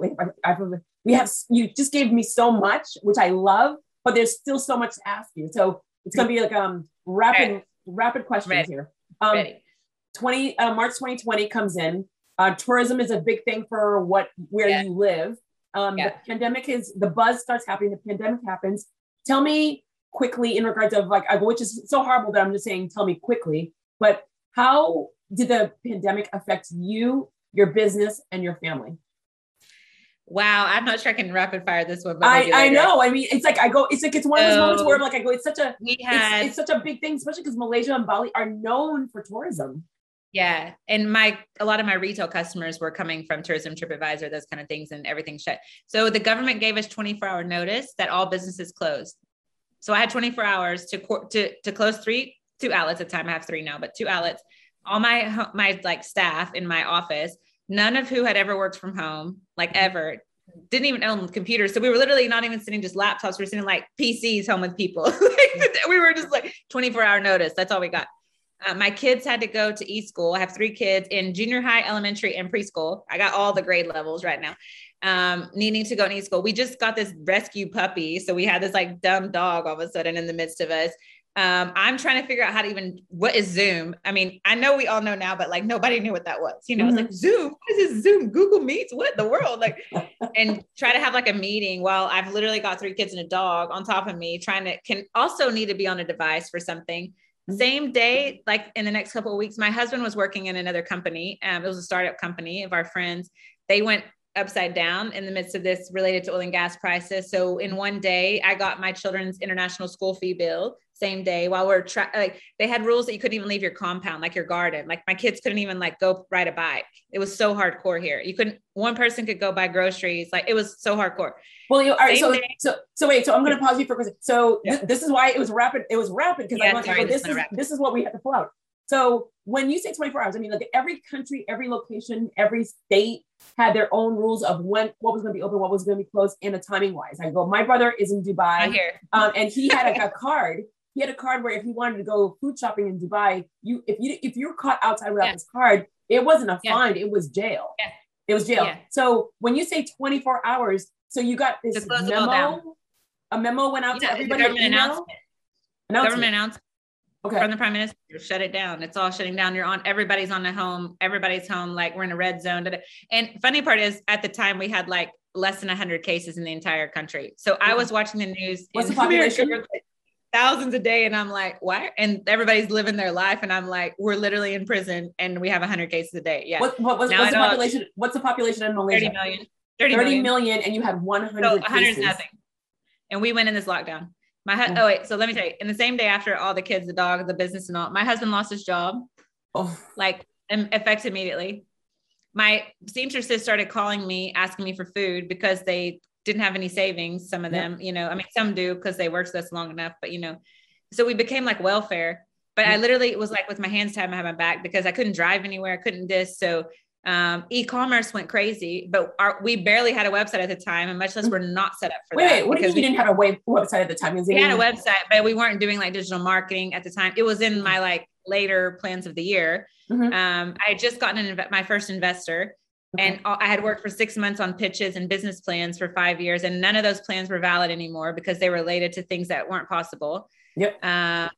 I, I, we have you just gave me so much, which I love, but there's still so much to ask you. So it's gonna be like um rapid Ready. rapid questions Ready. here. Um, Ready 20 uh, March 2020 comes in. Uh, tourism is a big thing for what where yeah. you live. Um, yeah. The pandemic is the buzz starts happening. The pandemic happens. Tell me quickly in regards of like, which is so horrible that I'm just saying, tell me quickly. But how did the pandemic affect you, your business, and your family? Wow, I'm not sure I can rapid fire this one. But I, I know. I mean, it's like I go. It's like it's one of those so, moments where I'm like I go. It's such a we had, it's, it's such a big thing, especially because Malaysia and Bali are known for tourism. Yeah. And my a lot of my retail customers were coming from tourism TripAdvisor, those kind of things, and everything shut. So the government gave us 24 hour notice that all businesses closed. So I had 24 hours to to to close three two outlets at the time. I have three now, but two outlets. All my my like staff in my office, none of who had ever worked from home, like ever, didn't even own computers. So we were literally not even sitting just laptops. We are sitting like PCs home with people. we were just like 24 hour notice. That's all we got. Uh, my kids had to go to e-school. I have three kids in junior high, elementary, and preschool. I got all the grade levels right now. Um, needing to go to e-school. We just got this rescue puppy. So we had this like dumb dog all of a sudden in the midst of us. Um, I'm trying to figure out how to even what is Zoom. I mean, I know we all know now, but like nobody knew what that was. You know, mm-hmm. it's like Zoom. What is this Zoom? Google Meets? What the world? Like, and try to have like a meeting while I've literally got three kids and a dog on top of me, trying to can also need to be on a device for something. Mm-hmm. Same day, like in the next couple of weeks, my husband was working in another company. Um, it was a startup company of our friends. They went upside down in the midst of this related to oil and gas prices. So in one day, I got my children's international school fee bill same day while we're tra- like they had rules that you couldn't even leave your compound, like your garden. Like my kids couldn't even like go ride a bike. It was so hardcore here. You couldn't. One person could go buy groceries. Like it was so hardcore. Well, you all right. So, so so wait. So I'm going to pause you for a second. So yeah. th- this is why it was rapid. It was rapid because yeah, I want to. This is this is what we had to pull out. So when you say 24 hours, I mean like every country, every location, every state had their own rules of when what was going to be open, what was going to be closed, and the timing wise. I go, my brother is in Dubai, um, and he had a, a card. He had a card where if he wanted to go food shopping in Dubai, you if you if you're caught outside without yeah. this card, it wasn't a yeah. fine, it was jail. Yeah. It was jail. So when you say 24 hours, so you got this memo. A memo went out to everybody. Government announcement. announcement. Government announcement okay. from the prime minister shut it down it's all shutting down you're on everybody's on the home everybody's home like we're in a red zone and funny part is at the time we had like less than 100 cases in the entire country so i was watching the news what's the population thousands a day and i'm like why and everybody's living their life and i'm like we're literally in prison and we have 100 cases a day yeah what, what, what's, what's the population what's the population in malaysia 30 million 30, 30 million. million and you had 100 so 100 cases. is nothing and we went in this lockdown my hu- mm. oh wait, so let me tell you. In the same day after all the kids, the dog, the business, and all, my husband lost his job. Oh, like effects immediately. My seamstresses started calling me, asking me for food because they didn't have any savings. Some of them, you know, I mean, some do because they worked with us long enough, but you know, so we became like welfare. But I literally was like with my hands tied behind my back because I couldn't drive anywhere. I couldn't this. So um, e-commerce went crazy, but our, we barely had a website at the time, and much less we're not set up for wait, that. Wait, what mean you didn't have a web- website at the time? We had a website, but we weren't doing like digital marketing at the time. It was in my like later plans of the year. Mm-hmm. Um, I had just gotten an, my first investor, okay. and I had worked for six months on pitches and business plans for five years, and none of those plans were valid anymore because they related to things that weren't possible. Yep. Um,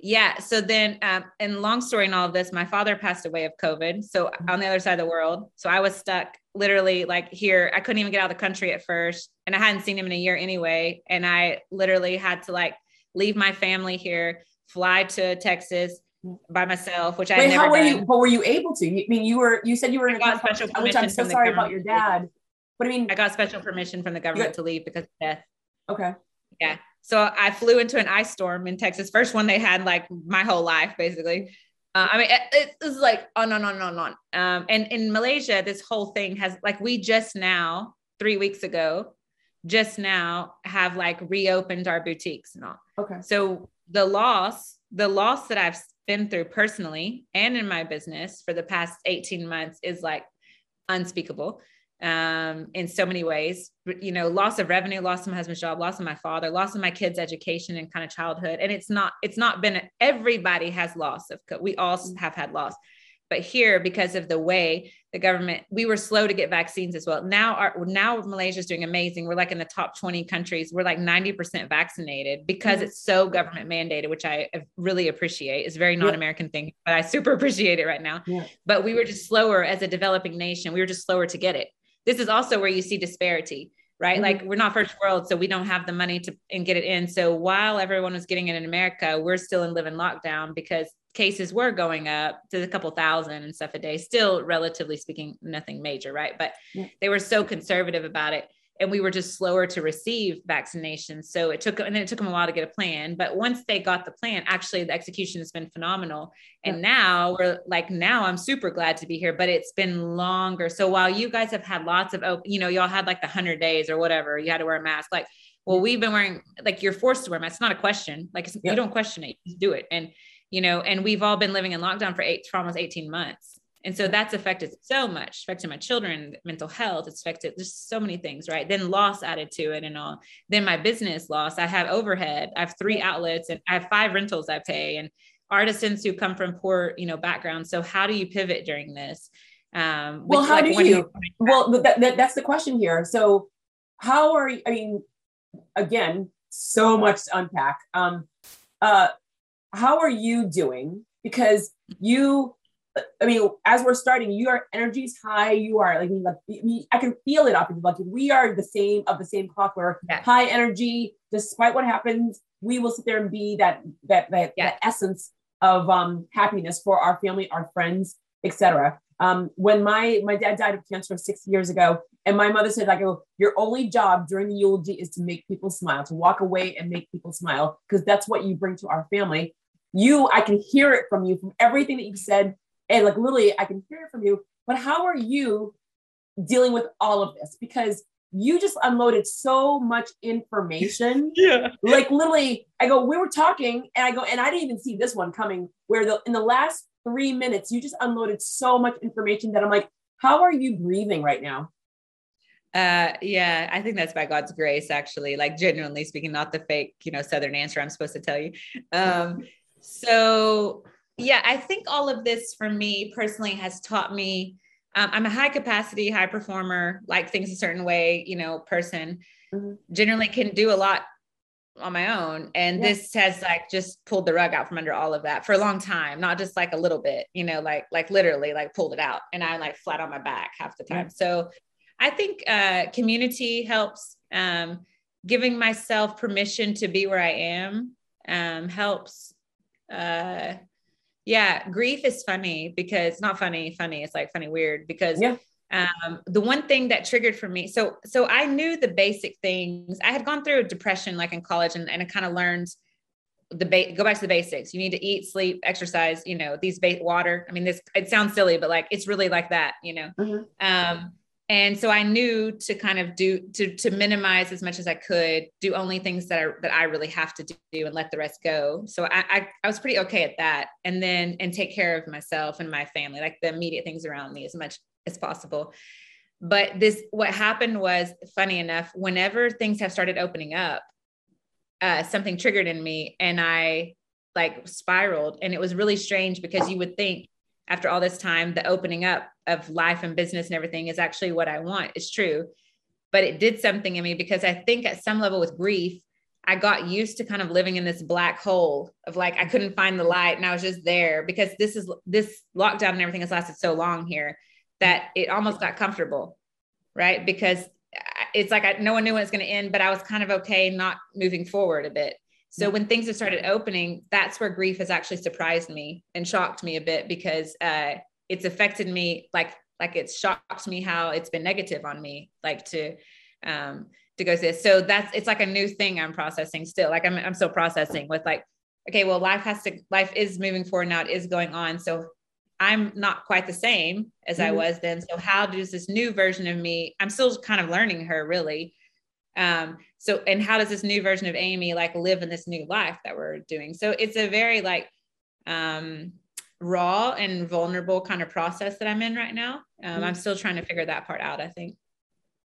yeah. So then, um, and long story in all of this, my father passed away of COVID. So mm-hmm. on the other side of the world. So I was stuck literally like here. I couldn't even get out of the country at first. And I hadn't seen him in a year anyway. And I literally had to like leave my family here, fly to Texas by myself, which I Wait, how were done. you, but were you able to? I mean, you were, you said you were in a special which I'm so sorry about your dad. But I mean, I got special permission from the government to leave because of death. Okay. Yeah. So I flew into an ice storm in Texas, first one they had like my whole life, basically. Uh, I mean, it, it's like on, on, on, on, on. Um, and in Malaysia, this whole thing has like we just now, three weeks ago, just now have like reopened our boutiques and all. Okay. So the loss, the loss that I've been through personally and in my business for the past 18 months is like unspeakable um, in so many ways. You know, loss of revenue, loss of my husband's job, loss of my father, loss of my kids' education and kind of childhood. And it's not, it's not been everybody has loss of we all mm. have had loss. But here, because of the way the government, we were slow to get vaccines as well. Now, our, now Malaysia is doing amazing. We're like in the top 20 countries. We're like 90% vaccinated because mm-hmm. it's so government mandated, which I really appreciate. It's a very non-American yeah. thing, but I super appreciate it right now. Yeah. But we were just slower as a developing nation. We were just slower to get it this is also where you see disparity right mm-hmm. like we're not first world so we don't have the money to and get it in so while everyone was getting it in america we're still in living lockdown because cases were going up to a couple thousand and stuff a day still relatively speaking nothing major right but yeah. they were so conservative about it and we were just slower to receive vaccinations. So it took, and it took them a while to get a plan. But once they got the plan, actually the execution has been phenomenal. And yeah. now we're like, now I'm super glad to be here, but it's been longer. So while you guys have had lots of, oh, you know, y'all had like the hundred days or whatever, you had to wear a mask, like, well, we've been wearing, like you're forced to wear masks. It's not a question. Like yeah. you don't question it, you do it. And, you know, and we've all been living in lockdown for eight, for almost 18 months. And so that's affected so much affected my children mental health it's affected just so many things right? Then loss added to it and all. Then my business loss i have overhead i have three outlets and i have five rentals i pay and artisans who come from poor you know backgrounds. So how do you pivot during this? Um well how like do you well that, that, that's the question here. So how are you i mean again so much to unpack. Um uh how are you doing because you I mean, as we're starting, your energy's high. You are like, like I, mean, I can feel it up. Like we are the same of the same clock. We're yeah. high energy. Despite what happens, we will sit there and be that that that, yeah. that essence of um, happiness for our family, our friends, etc. Um, when my my dad died of cancer six years ago, and my mother said, "I go, your only job during the eulogy is to make people smile, to walk away and make people smile, because that's what you bring to our family." You, I can hear it from you from everything that you've said and like literally, I can hear it from you. But how are you dealing with all of this? Because you just unloaded so much information. yeah. Like literally, I go, we were talking, and I go, and I didn't even see this one coming. Where the in the last three minutes, you just unloaded so much information that I'm like, how are you breathing right now? Uh, yeah, I think that's by God's grace, actually. Like genuinely speaking, not the fake, you know, Southern answer I'm supposed to tell you. Um, so yeah, I think all of this for me personally has taught me. Um, I'm a high capacity, high performer, like things a certain way, you know, person. Mm-hmm. Generally, can do a lot on my own, and yeah. this has like just pulled the rug out from under all of that for a long time. Not just like a little bit, you know, like like literally like pulled it out, and I'm like flat on my back half the time. Yeah. So, I think uh, community helps. Um, giving myself permission to be where I am um, helps. Uh, yeah, grief is funny because not funny, funny. It's like funny, weird because yeah. um, the one thing that triggered for me. So, so I knew the basic things. I had gone through a depression like in college, and, and I kind of learned the ba- go back to the basics. You need to eat, sleep, exercise. You know, these ba- water. I mean, this it sounds silly, but like it's really like that. You know, mm-hmm. um, and so i knew to kind of do to to minimize as much as i could do only things that are that i really have to do and let the rest go. So I, I i, was pretty okay at that. And then and take care of myself and my family like the immediate things around me as much as possible. But this what happened was funny enough whenever things have started opening up uh something triggered in me and i like spiraled. And it was really strange because you would think after all this time, the opening up of life and business and everything is actually what I want. It's true. But it did something in me because I think at some level with grief, I got used to kind of living in this black hole of like I couldn't find the light and I was just there because this is this lockdown and everything has lasted so long here that it almost got comfortable, right? Because it's like I, no one knew when it's going to end, but I was kind of okay not moving forward a bit. So when things have started opening, that's where grief has actually surprised me and shocked me a bit because uh, it's affected me like like it's shocked me how it's been negative on me, like to um, to go this. So that's it's like a new thing I'm processing still. Like I'm I'm still processing with like, okay, well, life has to life is moving forward now. It is going on. So I'm not quite the same as mm-hmm. I was then. So how does this new version of me? I'm still kind of learning her really. Um, so, and how does this new version of Amy like live in this new life that we're doing? So it's a very like um, raw and vulnerable kind of process that I'm in right now. Um, mm-hmm. I'm still trying to figure that part out. I think.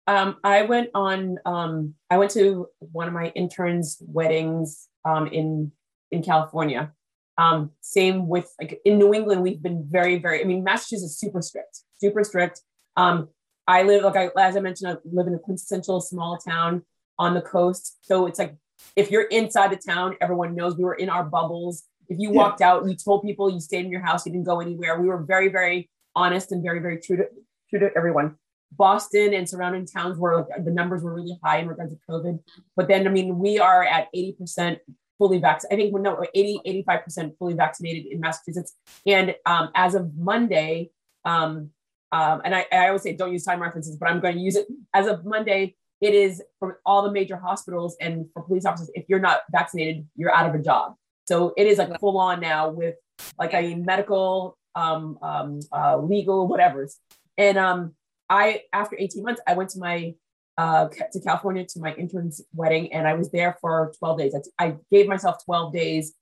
Um, I went on. Um, I went to one of my interns' weddings um, in in California. Um, same with like in New England, we've been very, very. I mean, Massachusetts is super strict, super strict. Um, I live like I, as I mentioned, I live in a quintessential small town on the coast. So it's like if you're inside the town, everyone knows we were in our bubbles. If you walked yeah. out, you told people you stayed in your house, you didn't go anywhere. We were very, very honest and very, very true to true to everyone. Boston and surrounding towns were like, the numbers were really high in regards to COVID. But then, I mean, we are at 80% fully vaccinated. I think we're no 80, 85% fully vaccinated in Massachusetts. And um, as of Monday, um, um, and I, I always say don't use time references, but I'm going to use it as of Monday. It is for all the major hospitals and for police officers. If you're not vaccinated, you're out of a job. So it is like full on now with like I mean medical, um, um, uh, legal, whatever's. And um, I after 18 months, I went to my uh, to California to my intern's wedding, and I was there for 12 days. I, I gave myself 12 days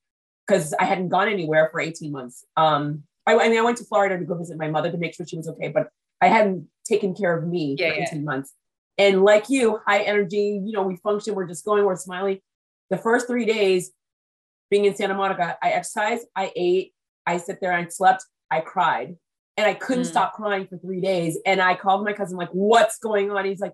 because I hadn't gone anywhere for 18 months. Um, I, I, mean, I went to Florida to go visit my mother to make sure she was okay, but I hadn't taken care of me yeah, for 18 yeah. months. And like you, high energy, you know, we function, we're just going, we're smiling. The first three days being in Santa Monica, I exercised, I ate, I sit there and slept, I cried. And I couldn't mm. stop crying for three days. And I called my cousin, like, what's going on? He's like,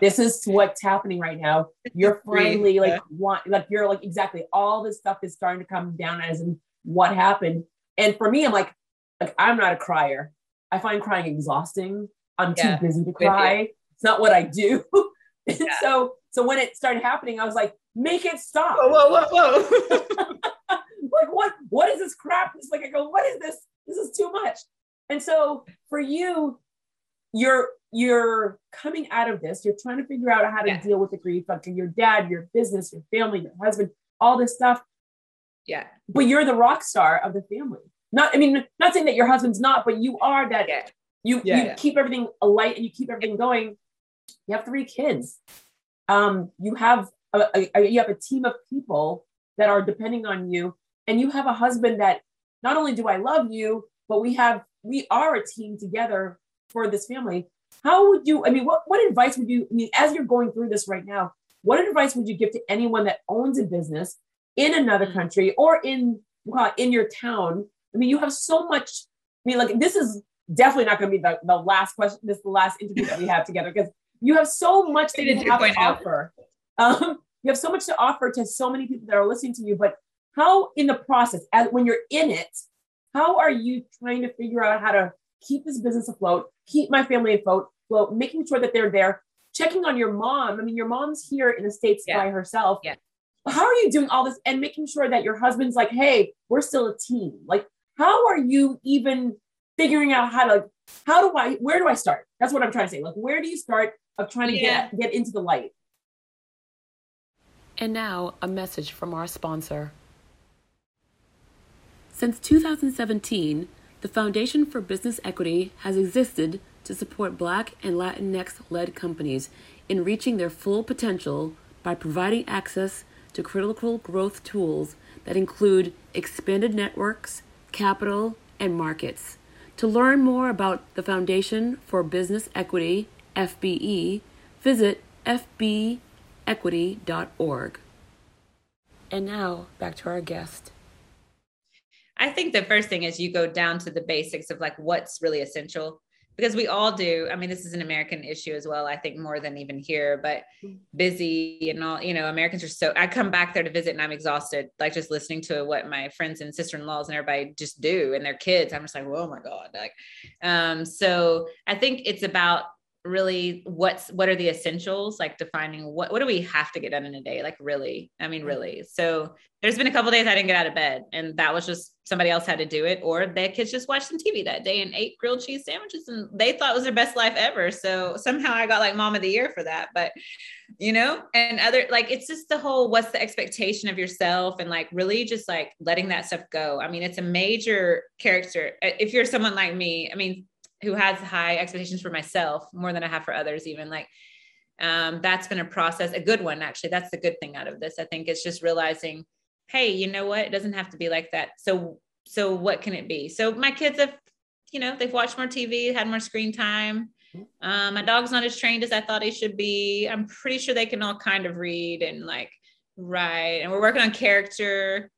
this is what's happening right now. You're finally like want like you're like exactly all this stuff is starting to come down as in what happened. And for me, I'm like, like I'm not a crier. I find crying exhausting. I'm yeah. too busy to cry. Not what I do. Yeah. so so when it started happening, I was like, make it stop. Whoa, whoa, whoa, whoa. like what what is this crap? It's like I go, what is this? This is too much. And so for you, you're you're coming out of this, you're trying to figure out how to yeah. deal with the grief, like your dad, your business, your family, your husband, all this stuff. Yeah. But you're the rock star of the family. Not, I mean, not saying that your husband's not, but you are that. Yeah. You yeah, you keep everything alight and you keep everything going. You have three kids. Um, you have a, a, you have a team of people that are depending on you, and you have a husband that not only do I love you, but we have we are a team together for this family. How would you? I mean, what what advice would you? I mean, as you're going through this right now, what advice would you give to anyone that owns a business in another mm. country or in well, in your town? I mean, you have so much. I mean, like this is definitely not going to be the, the last question. This is the last interview that we have together because you have so much that you have to offer. Um, you have so much to offer to so many people that are listening to you. But how, in the process, as when you're in it, how are you trying to figure out how to keep this business afloat, keep my family afloat, afloat making sure that they're there, checking on your mom? I mean, your mom's here in the states yeah. by herself. Yeah. How are you doing all this and making sure that your husband's like, hey, we're still a team? Like, how are you even figuring out how to how do I where do I start? That's what I'm trying to say. Like where do you start of trying to yeah. get get into the light? And now a message from our sponsor. Since 2017, the Foundation for Business Equity has existed to support Black and Latinx led companies in reaching their full potential by providing access to critical growth tools that include expanded networks, capital, and markets. To learn more about the Foundation for Business Equity, FBE, visit fbequity.org. And now back to our guest. I think the first thing is you go down to the basics of like what's really essential because we all do. I mean, this is an American issue as well, I think more than even here, but busy and all, you know, Americans are so, I come back there to visit and I'm exhausted, like just listening to what my friends and sister-in-laws and everybody just do and their kids. I'm just like, oh my God. Like, um, so I think it's about really what's what are the essentials? Like defining what what do we have to get done in a day? Like really i mean really. So there's been a couple days i didn't get out of bed and that was just somebody else had to do it or their kids just watched some tv that day and ate grilled cheese sandwiches and they thought it was their best life ever. So somehow i got like mom of the year for that. But you know and other like it's just the whole what's the expectation of yourself and like really just like letting that stuff go. I mean it's a major character. If you're someone like me i mean who has high expectations for myself more than I have for others, even like um, that's been a process, a good one, actually. That's the good thing out of this. I think it's just realizing, hey, you know what? It doesn't have to be like that. So, so what can it be? So my kids have, you know, they've watched more TV, had more screen time. Um, my dog's not as trained as I thought he should be. I'm pretty sure they can all kind of read and like write. And we're working on character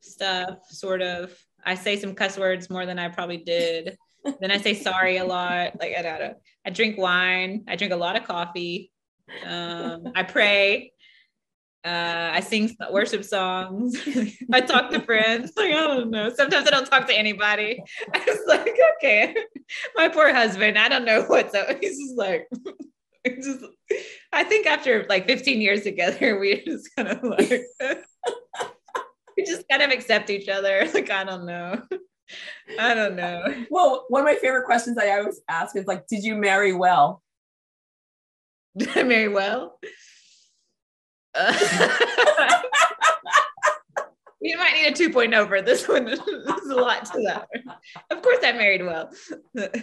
stuff, sort of. I say some cuss words more than I probably did then I say sorry a lot. Like I don't I drink wine. I drink a lot of coffee. Um, I pray. Uh, I sing worship songs. I talk to friends. Like I don't know. Sometimes I don't talk to anybody. I was like, okay, my poor husband. I don't know what's up. He's just like, just. I think after like 15 years together, we just kind of like, we just kind of accept each other. Like I don't know. I don't know. Well, one of my favorite questions I always ask is like, did you marry well? Did I marry well? Uh, you might need a 2.0 for this one. There's a lot to that. Of course, I married well. because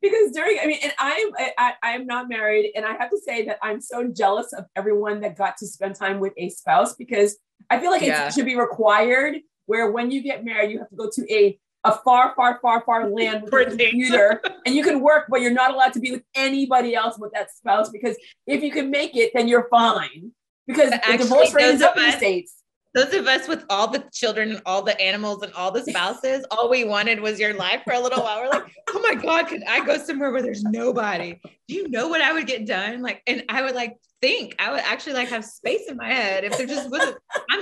because during I mean, and I'm I, I'm not married, and I have to say that I'm so jealous of everyone that got to spend time with a spouse because I feel like yeah. it should be required. Where when you get married, you have to go to a a far, far, far, far land with a computer, and you can work, but you're not allowed to be with anybody else with that spouse because if you can make it, then you're fine. Because Actually, the divorce rate is up in the states those of us with all the children and all the animals and all the spouses, all we wanted was your life for a little while. We're like, oh my God, could I go somewhere where there's nobody? Do you know what I would get done? Like, and I would like think I would actually like have space in my head if there just wasn't. I'm.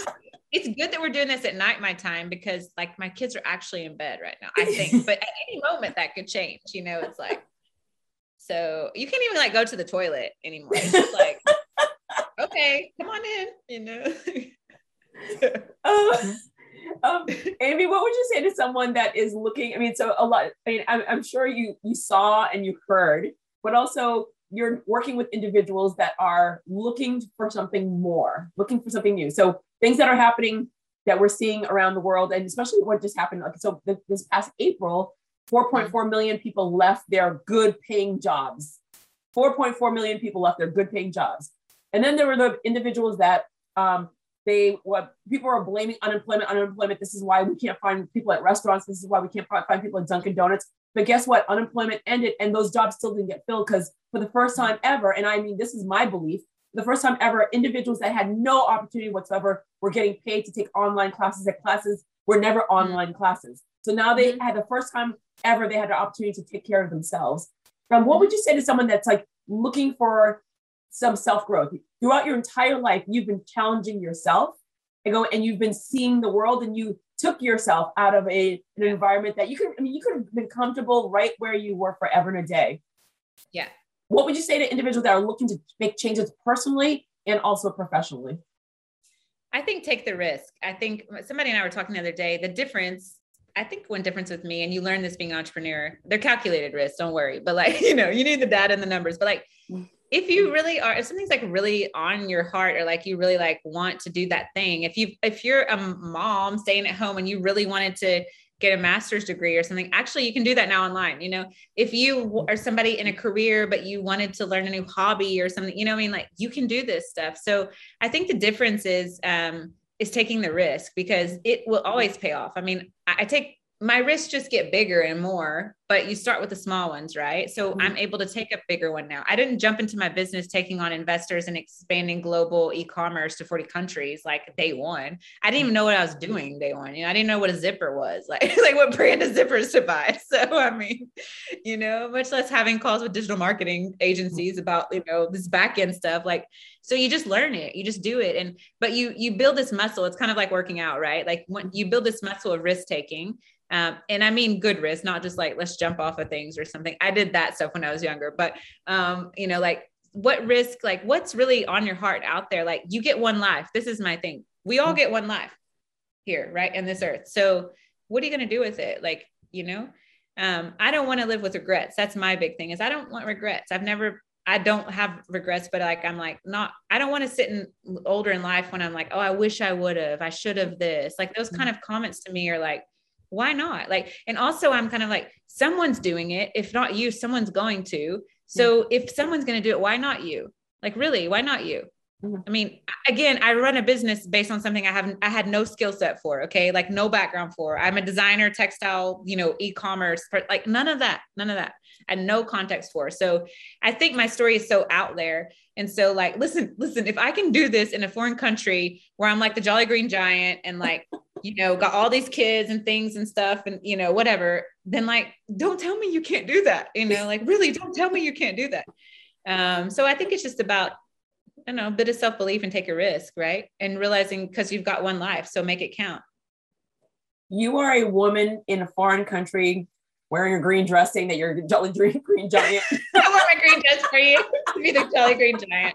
It's good that we're doing this at night, my time, because like my kids are actually in bed right now. I think, but at any moment that could change. You know, it's like. So you can't even like go to the toilet anymore. It's just like, okay, come on in. You know. um, um, Amy, what would you say to someone that is looking? I mean, so a lot. I mean, I'm, I'm sure you you saw and you heard, but also you're working with individuals that are looking for something more, looking for something new. So things that are happening that we're seeing around the world, and especially what just happened. Like so, this past April, 4.4 million people left their good paying jobs. 4.4 million people left their good paying jobs. And then there were the individuals that um, they what people are blaming unemployment, unemployment. This is why we can't find people at restaurants. This is why we can't find people at Dunkin' Donuts. But guess what? Unemployment ended and those jobs still didn't get filled because for the first time ever, and I mean, this is my belief, the first time ever, individuals that had no opportunity whatsoever were getting paid to take online classes at classes were never mm-hmm. online mm-hmm. classes. So now they mm-hmm. had the first time ever they had the opportunity to take care of themselves. Um, what would you say to someone that's like looking for some self growth. Throughout your entire life, you've been challenging yourself and go and you've been seeing the world and you took yourself out of a an environment that you could I mean you could have been comfortable right where you were forever and a day. Yeah. What would you say to individuals that are looking to make changes personally and also professionally? I think take the risk. I think somebody and I were talking the other day. The difference I think one difference with me, and you learn this being an entrepreneur, they're calculated risks, don't worry. But like, you know, you need the data and the numbers. But like if you really are if something's like really on your heart or like you really like want to do that thing if you if you're a mom staying at home and you really wanted to get a master's degree or something. Actually you can do that now online you know? If you are somebody in a career but you wanted to learn a new hobby or something you know i mean? Like you can do this stuff. So i think the difference is um is taking the risk because it will always pay off. I mean I, I take my risks just get bigger and more, but you start with the small ones, right? So mm-hmm. I'm able to take a bigger one now. I didn't jump into my business taking on investors and expanding global e-commerce to 40 countries like day one. I didn't even know what I was doing day one. You know, I didn't know what a zipper was, like like what brand of zippers to buy. So I mean, you know, much less having calls with digital marketing agencies about you know this back end stuff. Like, so you just learn it, you just do it, and but you you build this muscle. It's kind of like working out, right? Like when you build this muscle of risk taking um, and I mean good risk, not just like let's jump off of things or something. I did that stuff when I was younger, but um, you know, like what risk, like what's really on your heart out there? Like you get one life. This is my thing. We all get one life here, right? In this earth. So what are you going to do with it? Like, you know, um, I don't want to live with regrets. That's my big thing is I don't want regrets. I've never I don't have regrets, but like I'm like not I don't want to sit in older in life when I'm like, oh, I wish I would have, I should have this. Like those kind of comments to me are like, why not? Like, and also I'm kind of like, someone's doing it. If not you, someone's going to. So if someone's going to do it, why not you? Like, really, why not you? Mm-hmm. I mean, again, I run a business based on something I haven't, I had no skill set for. Okay. Like no background for. I'm a designer, textile, you know, e-commerce, like none of that, none of that. and no context for. So I think my story is so out there. And so like, listen, listen, if I can do this in a foreign country where I'm like the Jolly Green Giant and like you know, got all these kids and things and stuff and, you know, whatever, then like, don't tell me you can't do that. You know, like, really, don't tell me you can't do that. Um, so I think it's just about, Don't know, a bit of self belief and take a risk, right? And realizing because you've got one life, so make it count. You are a woman in a foreign country wearing a green dress saying that you're a jolly green, green giant. I wear my green dress for you to be the jolly green giant.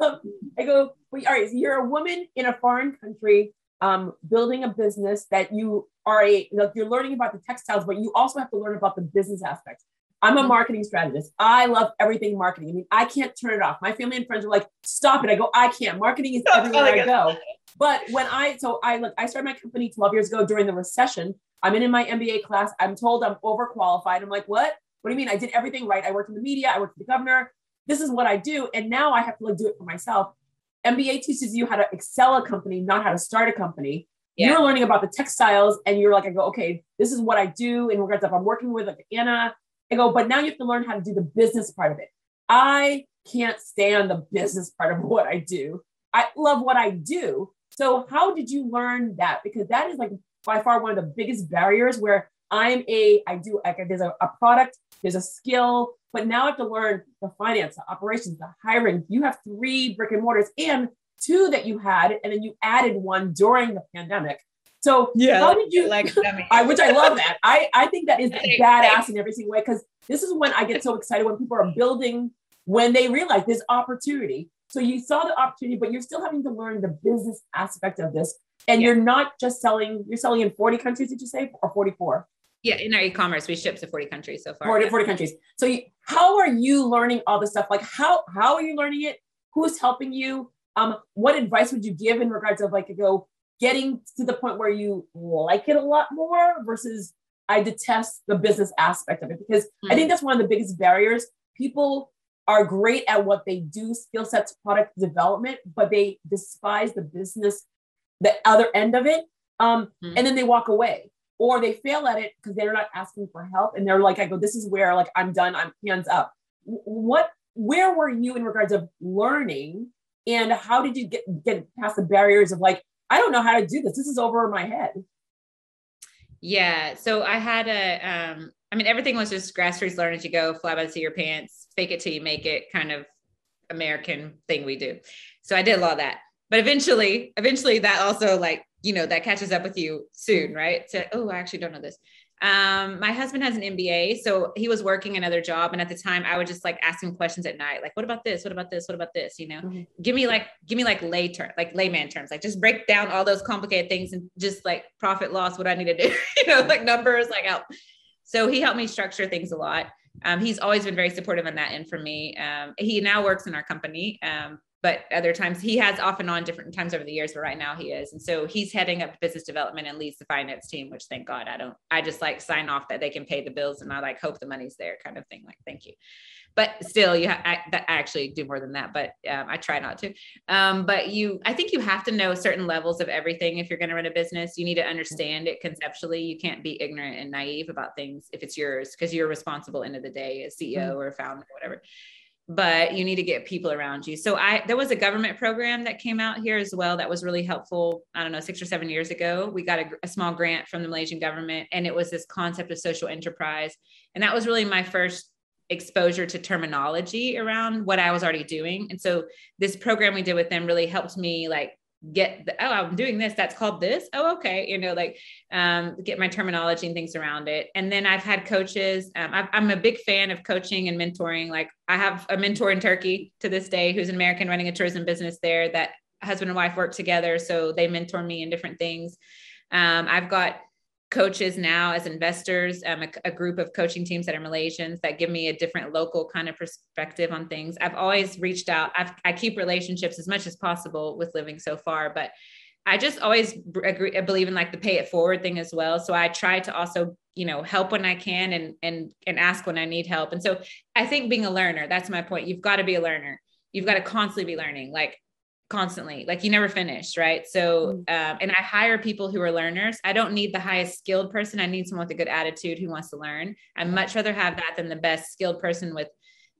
Um, I go, well, all right, so you're a woman in a foreign country um, building a business that you are a, like you're learning about the textiles, but you also have to learn about the business aspect. I'm a mm-hmm. marketing strategist. I love everything marketing. I mean, I can't turn it off. My family and friends are like, stop it. I go, I can't. Marketing is everywhere I go. But when I, so I look, I started my company 12 years ago during the recession. I'm in, in my MBA class. I'm told I'm overqualified. I'm like, what? What do you mean? I did everything right. I worked in the media. I worked for the governor. This is what I do. And now I have to like do it for myself. MBA teaches you how to excel a company, not how to start a company. Yeah. You're learning about the textiles and you're like, I go, okay, this is what I do in regards of I'm working with like Anna I go, but now you have to learn how to do the business part of it. I can't stand the business part of what I do. I love what I do. So how did you learn that? Because that is like by far one of the biggest barriers where I'm a, I do, like there's a, a product, there's a skill, but now I have to learn the finance, the operations, the hiring. You have three brick and mortars and two that you had, and then you added one during the pandemic. So yeah, how did you like I which I love that. I I think that is badass in every single way because this is when I get so excited when people are building when they realize there's opportunity. So you saw the opportunity, but you're still having to learn the business aspect of this. And yeah. you're not just selling, you're selling in 40 countries, did you say, or 44? Yeah, in our e-commerce, we ship to 40 countries so far. 40, yeah. 40 countries. So you, how are you learning all this stuff? Like how how are you learning it? Who's helping you? Um, what advice would you give in regards of like go getting to the point where you like it a lot more versus I detest the business aspect of it because mm-hmm. I think mm. that's one of the biggest barriers. People are great at what they do, skill sets, product development, but they despise the business, the other end of it. Um, mm-hmm. And then they walk away or they fail at it because they're not asking for help. And they're like, I go, this is where like I'm done, I'm hands up. What, where were you in regards of learning and how did you get, get past the barriers of like, I don't know how to do this. This is over my head. Yeah. So I had a, um, I mean, everything was just grassroots learn as you go, fly by the seat of your pants, fake it till you make it kind of American thing we do. So I did a lot of that. But eventually, eventually that also like, you know, that catches up with you soon, right? So, oh, I actually don't know this. Um, my husband has an MBA, so he was working another job, and at the time, I would just like ask him questions at night, like, "What about this? What about this? What about this?" You know, mm-hmm. give me like, give me like lay term, like layman terms, like just break down all those complicated things and just like profit loss, what I need to do, you know, like numbers, like help. So he helped me structure things a lot. Um, he's always been very supportive on that end for me. Um, he now works in our company, um, but other times he has off and on different times over the years but right now he is. And so he's heading up business development and leads the finance team which thank god i don't i just like sign off that they can pay the bills and i like hope the money's there kind of thing like thank you. But still you ha- I, I actually do more than that but um, i try not to. Um, but you i think you have to know certain levels of everything if you're going to run a business. You need to understand it conceptually. You can't be ignorant and naive about things if it's yours because you're responsible end of the day as ceo mm-hmm. or founder or whatever but you need to get people around you. So I there was a government program that came out here as well that was really helpful. I don't know, 6 or 7 years ago. We got a, a, small grant from the Malaysian government and it was this concept of social enterprise. And that was really my first exposure to terminology around what I was already doing. And so this program we did with them really helped me like get the, oh i'm doing this that's called this? Oh okay you know like um, get my terminology and things around it. And then i've had coaches um, i am a big fan of coaching and mentoring. Like i have a mentor in turkey to this day who's an american running a tourism business there that husband and wife work together so they mentor me in different things. Um, i've got coaches now as investors, um, a, a, group of coaching teams that are Malaysians that give me a different local kind of perspective on things. I've always reached out. I've, I keep relationships as much as possible with living so far, but I just always agree, believe in like the pay it forward thing as well. So I try to also, you know, help when I can and and and ask when I need help. And so I think being a learner, that's my point. You've got to be a learner. You've got to constantly be learning. Like constantly like you never finish right? So mm. um, and i hire people who are learners. I don't need the highest skilled person. I need someone with a good attitude who wants to learn. I much rather have that than the best skilled person with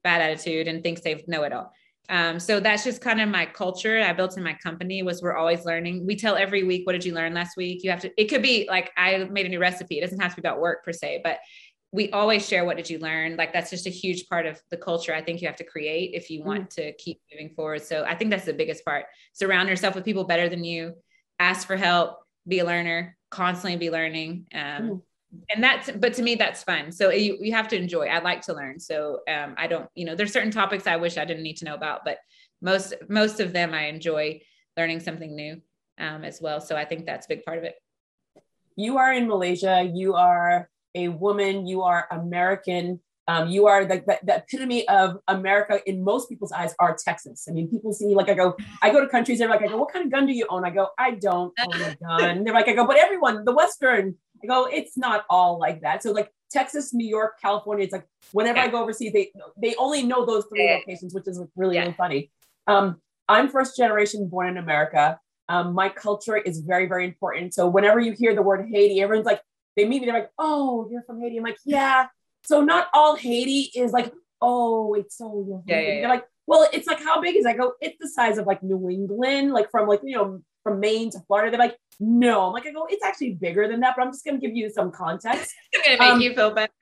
bad attitude and thinks they know it all. Um, so that's just kind of my culture i built in my company was we're always learning. We tell every week what did you learn last week? You have to it could be like i made a new recipe. It doesn't have to be about work per se but we always share what did you learn. Like that's just a huge part of the culture i think you have to create if you want mm. to keep moving forward. So i think that's the biggest part. Surround yourself with people better than you ask for help be a learner constantly be learning um, mm. and that's but to me that's fun. So you, you have to enjoy. I like to learn. So um, i don't you know there's certain topics i wish i didn't need to know about but most most of them i enjoy learning something new um, as well. So i think that's a big part of it. You are in malaysia. You are a woman, you are American. Um, you are like the, the, epitome of America in most people's eyes are Texas. I mean, people see like I go, I go to countries, they're like, I go, what kind of gun do you own? I go, I don't own a gun. They're like, I go, but everyone, the Western, I go, it's not all like that. So like Texas, New York, California, it's like whenever. I go overseas, they they only know those three locations, which is really, really funny. Um, I'm first generation born in America. Um, my culture is very, very important. So whenever you hear the word Haiti, everyone's like, they meet me, they're like, oh, you're from Haiti. I'm like, yeah, so not all Haiti is like, oh, it's so yeah, yeah, yeah. like, well, it's like how big is I go, it's the size of like New England, like from like, you know, from Maine to Florida. They're like, no. I'm like, I go, it's actually bigger than that, but I'm just gonna give you some context. it's gonna make um, you feel better.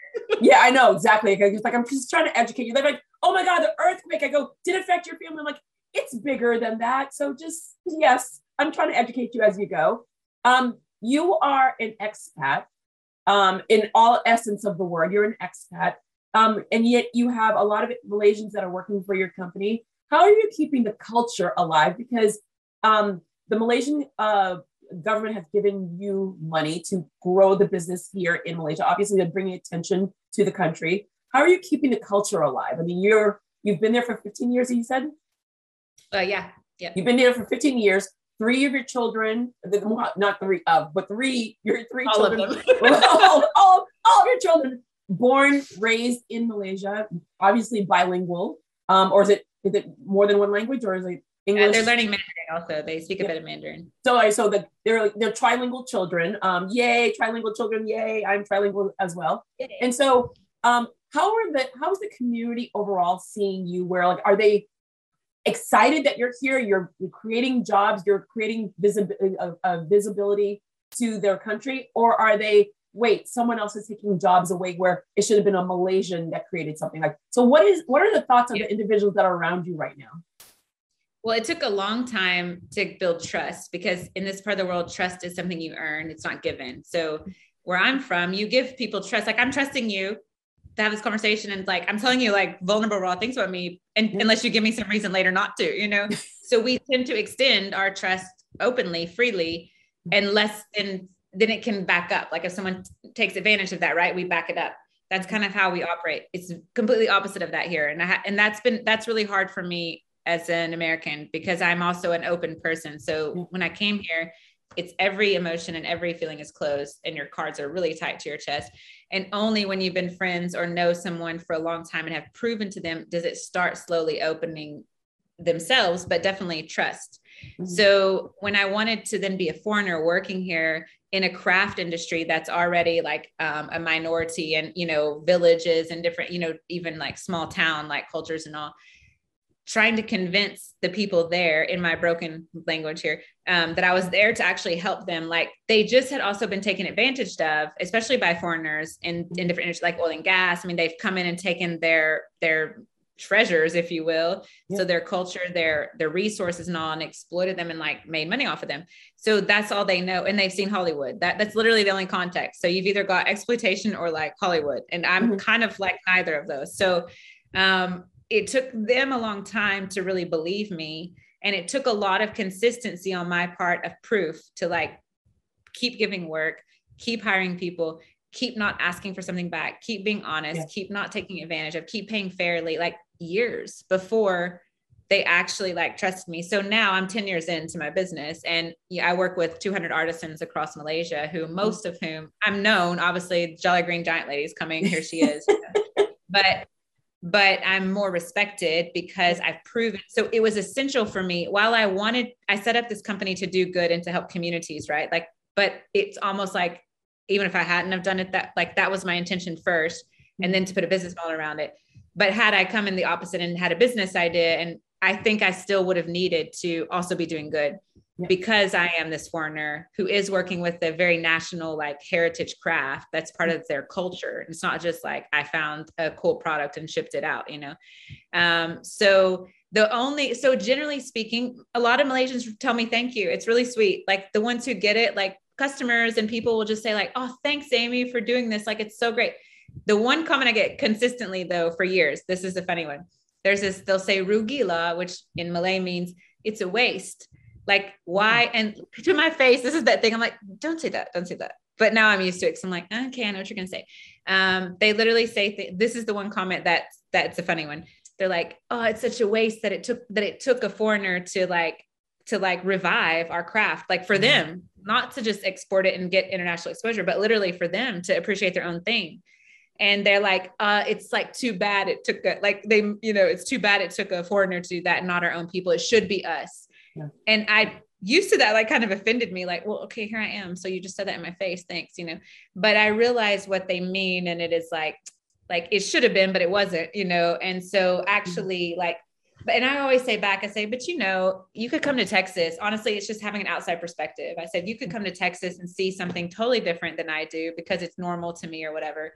yeah, I know exactly. Like, like I'm just trying to educate you. They're like, oh my god, the earthquake. I go, did it affect your family? I'm like, it's bigger than that. So just yes, I'm trying to educate you as you go. Um, you are an expat um, in all essence of the word. You're an expat, um, and yet you have a lot of Malaysians that are working for your company. How are you keeping the culture alive? Because um, the Malaysian uh, government has given you money to grow the business here in Malaysia. Obviously, they're bringing attention to the country. How are you keeping the culture alive? I mean, you're you've been there for 15 years. You said. Uh, yeah, yeah. You've been there for 15 years three of your children, not three, uh, but three, your three all children, all, all, all of your children born, raised in Malaysia, obviously bilingual. Um, or is it is it more than one language, or is it English? they're learning Mandarin also. They speak a yeah. bit of Mandarin. So, I so the, they're they're trilingual children. Um, yay, trilingual children! Yay, I'm trilingual as well. Yay. And so, um, how are the how is the community overall seeing you? Where like are they excited that you're here. You're, you're creating jobs. You're creating visibility, uh, uh, visibility to their country, or are they? Wait, someone else is taking jobs away where it should have been a Malaysian that created something like. So, what is what are the thoughts of the individuals that are around you right now? Well, it took a long time to build trust because in this part of the world, trust is something you earn, it's not given. So, where I'm from, you give people trust. Like, I'm trusting you to have this conversation and like i'm telling you like vulnerable raw things about me and yeah. unless you give me some reason later not to you know? So we tend to extend our trust openly freely and less and then it can back up. Like if someone takes advantage of that right we back it up. That's kind of how we operate. It's completely opposite of that here. And I and that's been that's really hard for me as an american because i'm also an open person. So when i came here it's every emotion and every feeling is closed and your cards are really tight to your chest and only when you've been friends or know someone for a long time and have proven to them does it start slowly opening themselves but definitely trust mm-hmm. so when i wanted to then be a foreigner working here in a craft industry that's already like um, a minority and you know villages and different you know even like small town like cultures and all trying to convince the people there in my broken language here um, that I was there to actually help them. Like they just had also been taken advantage of, especially by foreigners in, in different industries like oil and gas. I mean, they've come in and taken their their treasures, if you will. Yeah. So their culture, their their resources and all, and exploited them and like made money off of them. So that's all they know. And they've seen Hollywood. That that's literally the only context. So you've either got exploitation or like Hollywood. And I'm mm-hmm. kind of like neither of those. So um it took them a long time to really believe me and it took a lot of consistency on my part of proof to like keep giving work keep hiring people keep not asking for something back keep being honest yeah. keep not taking advantage of keep paying fairly like years before they actually like trusted me. So now i'm 10 years into my business and i work with 200 artisans across malaysia who mm-hmm. most of whom i'm known obviously jolly green giant ladies coming here she is. But but I'm more respected because I've proven. So it was essential for me. While I wanted, I set up this company to do good and to help communities, right? Like, but it's almost like even if I hadn't have done it, that like that was my intention first, and then to put a business model around it. But had I come in the opposite and had a business idea, and I think I still would have needed to also be doing good because I am this foreigner who is working with a very national like heritage craft that's part of their culture. It's not just like I found a cool product and shipped it out, you know. Um, so the only so generally speaking, a lot of Malaysians tell me thank you. It's really sweet. Like the ones who get it, like customers and people will just say like, "Oh, thanks Amy for doing this. Like it's so great." The one comment I get consistently though for years, this is a funny one. There's this they'll say rugila, which in Malay means it's a waste like why? And to my face, this is that thing. I'm like, don't say that. Don't say that. but now I'm used to it. Cause I'm like, okay, I know what you're gonna say. Um, they literally say th- this is the one comment that that's a funny one. They're like, oh, it's such a waste that it took that it took a foreigner to like to like revive our craft, like for mm-hmm. them, not to just export it and get international exposure, but literally for them to appreciate their own thing. And they're like, uh, it's like too bad it took a like they, you know, it's too bad it took a foreigner to do that, not our own people. It should be us. Yeah. And I used to that like kind of offended me like well okay here i am so you just said that in my face thanks you know but i realized what they mean and it is like like it should have been but it wasn't you know and so mm-hmm. actually like and I always say back, I say, but you know, you could come to Texas. Honestly, it's just having an outside perspective. I said, you could mm-hmm. come to Texas and see something totally different than I do because it's normal to me or whatever.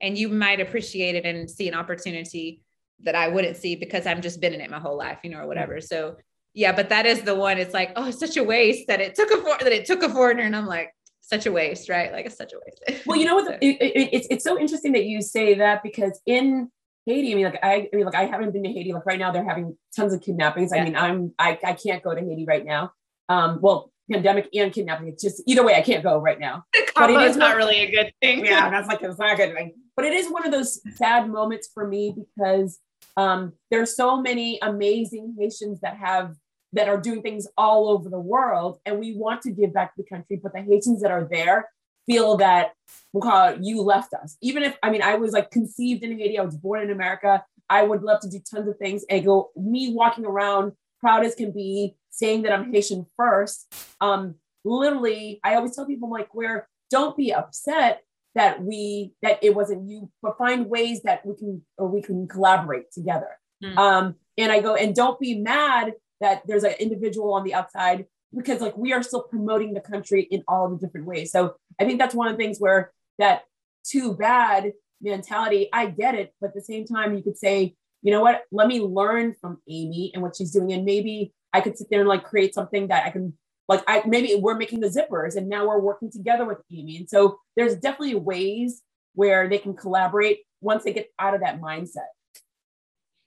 And you might appreciate it and see an opportunity that I wouldn't see because I've just been in it my whole life, you know, or whatever. Mm-hmm. So yeah, but that is the one. It's like, oh, it's such a waste that it took a for- that it took a foreigner, and I'm like, such a waste, right? Like it's such a waste. well, you know what? it, it, it's it's so interesting that you say that because in Haiti, I mean, like I, I mean, like I haven't been to Haiti. Like right now, they're having tons of kidnappings. Yeah. I mean, I'm I I can't go to Haiti right now. Um, well, pandemic and kidnapping. It's just either way, I can't go right now. but it is not really a good thing. Yeah, that's like it's not a good thing. But it is one of those sad moments for me because um, there's so many amazing Haitians that have that are doing things all over the world, and we want to give back to the country. But the Haitians that are there feel that we'll call it, you left us. Even if I mean I was like conceived in Haiti, I was born in America. I would love to do tons of things and go me walking around proud as can be, saying that I'm Haitian first. Um, literally, I always tell people I'm like, where don't be upset that we that it wasn't you, but find ways that we can or we can collaborate together. Mm. Um, and I go and don't be mad that there's an individual on the outside because like we are still promoting the country in all the different ways. So I think that's one of the things where that too bad mentality, I get it, but at the same time, you could say, you know what, let me learn from Amy and what she's doing. And maybe I could sit there and like create something that I can like I maybe we're making the zippers and now we're working together with Amy. And so there's definitely ways where they can collaborate once they get out of that mindset.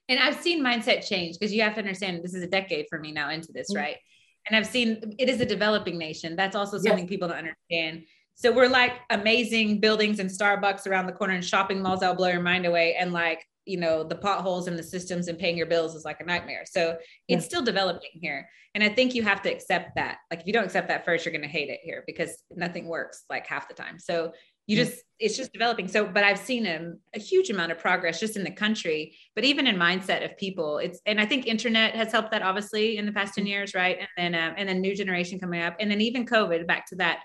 And I've seen mindset change because you have to understand this is a decade for me now into this, mm-hmm. right? And I've seen it is a developing nation. That's also something yes. people don't understand. So we're like amazing buildings and Starbucks around the corner and shopping malls that'll blow your mind away. And like, you know, the potholes and the systems and paying your bills is like a nightmare. So it's still developing here. And I think you have to accept that. Like if you don't accept that first, you're going to hate it here because nothing works like half the time. So you just it's just developing. So but i've seen a, a, huge amount of progress just in the country but even in mindset of people it's and i think internet has helped that obviously in the past 10 mm-hmm. years right? And then um, and then new generation coming up. And then even covid back to that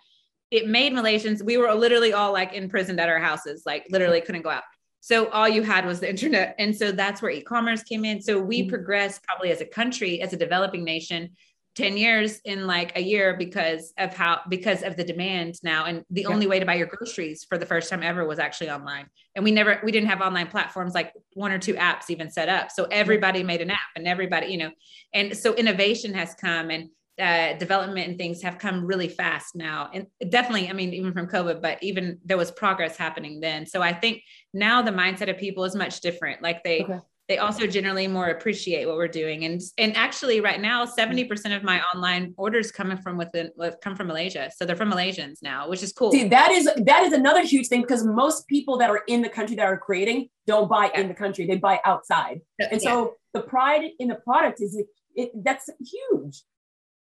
it made malaysians we were literally all like imprisoned at our houses like literally couldn't go out. So all you had was the internet. And so that's where e-commerce came in. So we mm-hmm. progressed probably as a country as a developing nation 10 years in like a year because of how because of the demand now. And the yeah. only way to buy your groceries for the first time ever was actually online. And we never we didn't have online platforms like one or two apps even set up. So everybody made an app and everybody you know and so innovation has come and uh, development and things have come really fast now. And definitely i mean even from covid but even there was progress happening then. So i think now the mindset of people is much different. Like they okay they also generally more appreciate what we're doing. And and actually right now, 70% of my online orders coming from within come from Malaysia. So they're from Malaysians now, which is cool. See, that is that is another huge thing because most people that are in the country that are creating don't buy yeah. in the country, they buy outside. And so the pride in the product is it, that's huge.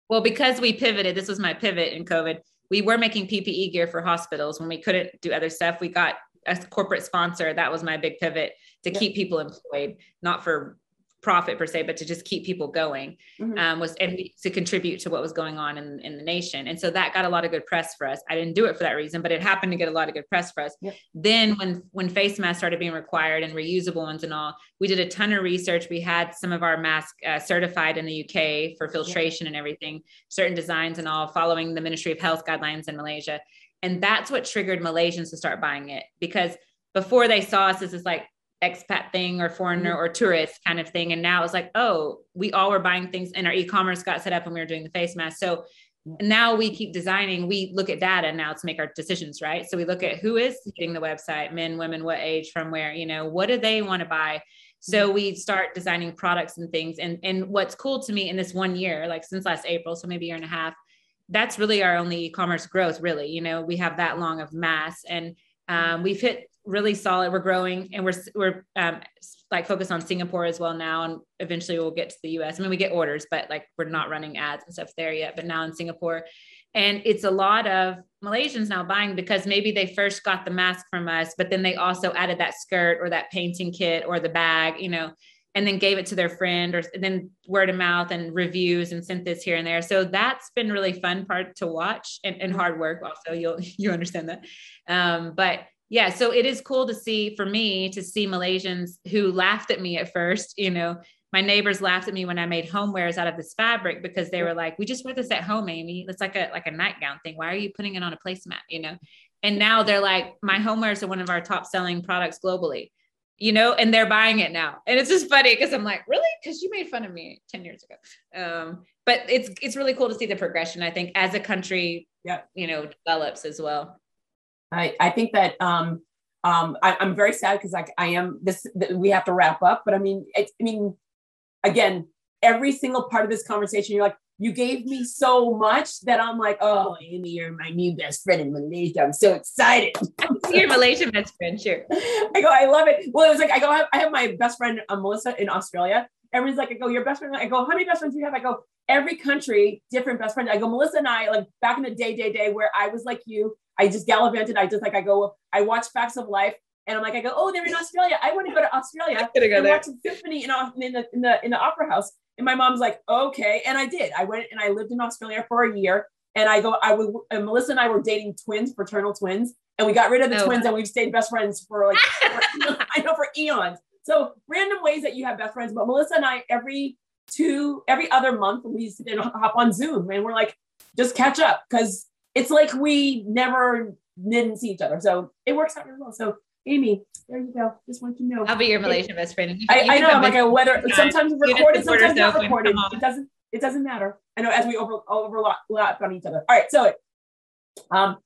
Well, because we pivoted, this was my pivot in COVID. We were making PPE gear for hospitals when we couldn't do other stuff. We got a corporate sponsor. That was my big pivot to keep people employed, not for profit per se, but to just keep people going mm-hmm. um, was and to contribute to what was going on in, in the nation. And so that got a lot of good press for us. I didn't do it for that reason, but it happened to get a lot of good press for us. Yep. Then when when face masks started being required and reusable ones and all, we did a ton of research. We had some of our masks uh, certified in the UK for filtration yep. and everything, certain designs and all, following the Ministry of Health guidelines in Malaysia. And that's what triggered Malaysians to start buying it because before they saw us as this like expat thing or foreigner mm-hmm. or tourist kind of thing. And now it's like, oh, we all were buying things and our e-commerce got set up and we were doing the face mask. So now we keep designing, we look at data now to make our decisions, right? So we look at who is hitting the website, men, women, what age, from where, you know, what do they want to buy? So mm-hmm. we start designing products and things. And and what's cool to me in this one year, like since last April, so maybe a year and a half, that's really our only e-commerce growth really you know we have that long of mass and um, we've hit really solid we're growing and we're we're um, like focused on singapore as well now and eventually we'll get to the us i mean we get orders but like we're not running ads and stuff there yet but now in singapore and it's a lot of malaysians now buying because maybe they first got the mask from us but then they also added that skirt or that painting kit or the bag you know and then gave it to their friend or then word of mouth and reviews and sent this here and there. So that's been really fun part to watch and, and hard work also. You'll, you understand that. Um, but yeah, so it is cool to see for me to see Malaysians who laughed at me at first, you know, my neighbors laughed at me when I made homewares out of this fabric because they were like, we just wear this at home, Amy. It's like a, like a nightgown thing. Why are you putting it on a placemat? You know? And now they're like, my homewares are one of our top selling products globally you know, and they're buying it now. And it's just funny because I'm like, really? Because you made fun of me 10 years ago. Um, but it's it's really cool to see the progression, I think, as a country, yeah, you know, develops as well. I, I think that um um I, am very sad because like I am this we have to wrap up, but I mean, it, I mean, again, every single part of this conversation, you're like, you gave me so much that I'm like, oh, Amy, you're my new best friend in Malaysia. I'm so excited. your Malaysian best friend, sure. I go, I love it. Well, it was like, I go, I have my best friend, uh, Melissa, in Australia. Everyone's like, I go, your best friend. I go, how many best friends do you have? I go, every country, different best friend. I go, Melissa and I, like back in the day, day, day, where I was like you, I just gallivanted. I just like, I go, I watch Facts of Life. And I'm like, I go, oh, they're in Australia. I want to go to Australia go and there. watch a symphony in, in, the, in the in the opera house. And my mom's like, okay. And I did. I went and I lived in Australia for a year. And I go, I was, and Melissa and I were dating twins, fraternal twins. And we got rid of the oh. twins and we've stayed best friends for like, for, I know, for eons. So random ways that you have best friends. But Melissa and I, every two, every other month, we sit and hop on Zoom and we're like, just catch up because it's like we never didn't see each other. So it works out really well. So Amy, there you go. Just want you to know. I'll be your Malaysian best friend. You, I, you I know. I'm like a weather. Sometimes recorded, sometimes not recorded. It doesn't. It doesn't matter. I know as we over overlap on each other. All right. So, um,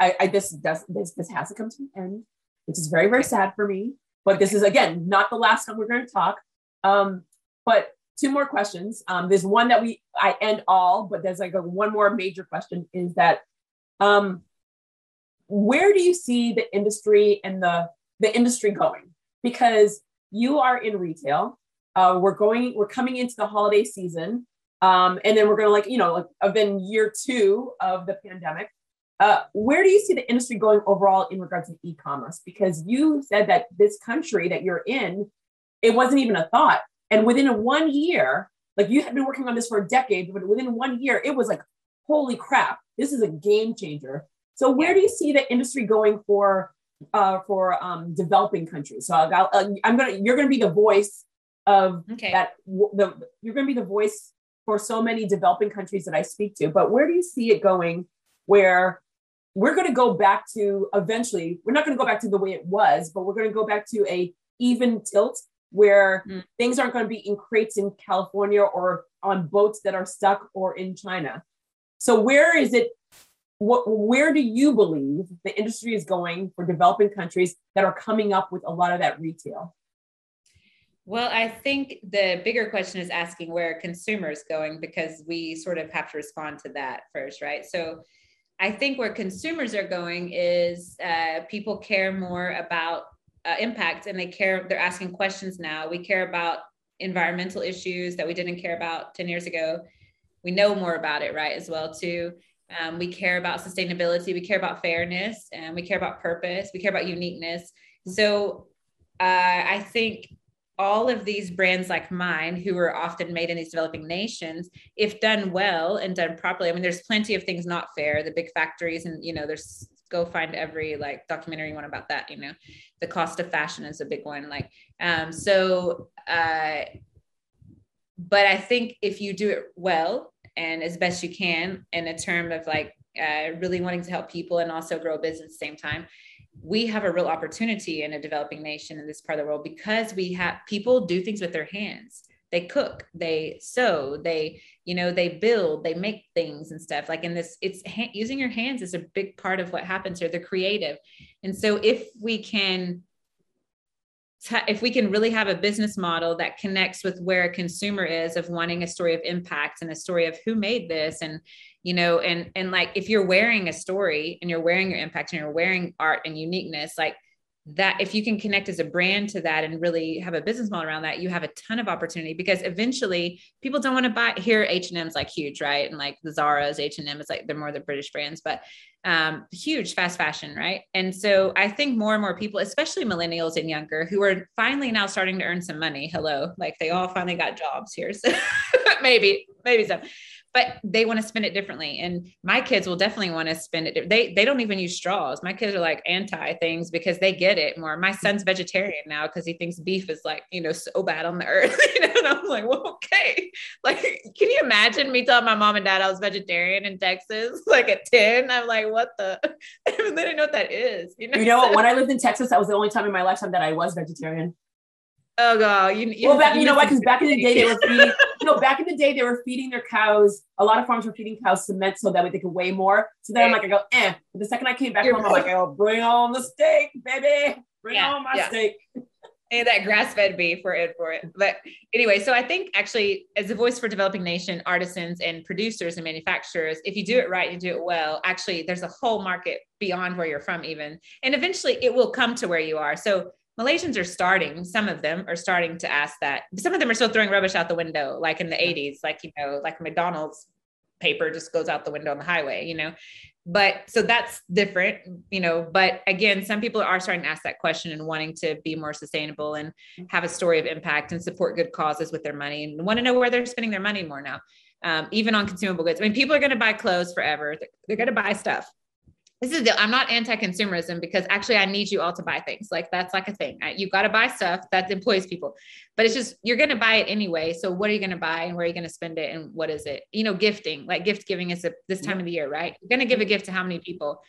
I, I this does this this has to come to an end, which is very very sad for me. But this is again not the last time we're going to talk. Um, but two more questions. Um, there's one that we I end all, but there's like a one more major question is that um where do you see the industry and the the industry going? Because you are in retail. Uh, we're going, we're coming into the holiday season. Um, and then we're going to like, you know, like I've been year two of the pandemic. Uh, where do you see the industry going overall in regards to e-commerce? Because you said that this country that you're in, it wasn't even a thought. And within a one year, like you had been working on this for a decade, but within one year, it was like, holy crap, this is a game changer. So where do you see the industry going for uh, for um, developing countries? So I'll, uh, I'm gonna you're gonna be the voice of okay. that. The you're gonna be the voice for so many developing countries that I speak to. But where do you see it going? Where we're going to go back to eventually we're not going to go back to the way it was but we're going to go back to a even tilt where mm. things aren't going to be in crates in california or on boats that are stuck or in china so where is it what, where do you believe the industry is going for developing countries that are coming up with a lot of that retail? Well, I think the bigger question is asking where consumers going because we sort of have to respond to that first, right? So I think where consumers are going is uh, people care more about uh, impact and they care, they're asking questions now. We care about environmental issues that we didn't care about 10 years ago. We know more about it, right, as well, too. Um, we care about sustainability. We care about fairness, and we care about purpose. We care about uniqueness. So uh, I think all of these brands like mine, who are often made in these developing nations, if done well and done properly, I mean, there's plenty of things not fair. The big factories, and you know, there's go find every like documentary one about that. You know, the cost of fashion is a big one. Like, um, so. Uh, but I think if you do it well and as best you can in a term of like uh, really wanting to help people and also grow a business at the same time we have a real opportunity in a developing nation in this part of the world because we have people do things with their hands. They cook they sew they you know they build they make things and stuff. Like in this it's ha- using your hands is a big part of what happens here. They're creative. And so if we can if we can really have a business model that connects with where a consumer is of wanting a story of impact and a story of who made this and you know and and like if you're wearing a story and you're wearing your impact and you're wearing art and uniqueness like that if you can connect as a brand to that and really have a business model around that you have a ton of opportunity because eventually people don't want to buy here h&m's like huge right? And like the zara's h&m is like they're more the british brands but um, huge fast fashion right? And so i think more and more people especially millennials and younger who are finally now starting to earn some money hello like they all finally got jobs here so maybe maybe some but they want to spend it differently. And my kids will definitely want to spend it. They they don't even use straws. My kids are like anti things because they get it more. My son's vegetarian now because he thinks beef is like, you know, so bad on the earth. you know, and I'm like, well, okay. Like, can you imagine me telling my mom and dad I was vegetarian in Texas, like at 10? I'm like, what the they didn't know what that is. You know, you know when I lived in Texas, that was the only time in my lifetime that I was vegetarian. Oh god, you, you well back you, you know what? Because back in the day they were feeding you know back in the day they were feeding their cows. A lot of farms were feeding cows cement so that way they could weigh more. So then I'm like I go eh. But the second I came back You're home, I'm like oh bring on the steak, baby, bring yeah, on my yeah. steak. And that grass-fed beef, we're in for it. But anyway, so I think actually, as a voice for developing nation artisans and producers and manufacturers, if you do it right, you do it well. Actually, there's a whole market beyond where you're from, even, and eventually it will come to where you are. So Malaysians are starting, some of them are starting to ask that. Some of them are still throwing rubbish out the window, like in the 80s, like, you know, like McDonald's paper just goes out the window on the highway, you know. But so that's different, you know. But again, some people are starting to ask that question and wanting to be more sustainable and have a story of impact and support good causes with their money and want to know where they're spending their money more now, um, even on consumable goods. I mean, people are going to buy clothes forever, they're, they're going to buy stuff this is the, I'm not anti-consumerism because actually I need you all to buy things. Like that's like a thing. you've got to buy stuff that employs people, but it's just you're going to buy it anyway. So what are you going to buy and where are you going to spend it and what is it? You know, gifting like gift giving is a, this time of the year, right? You're going to give a gift to how many people?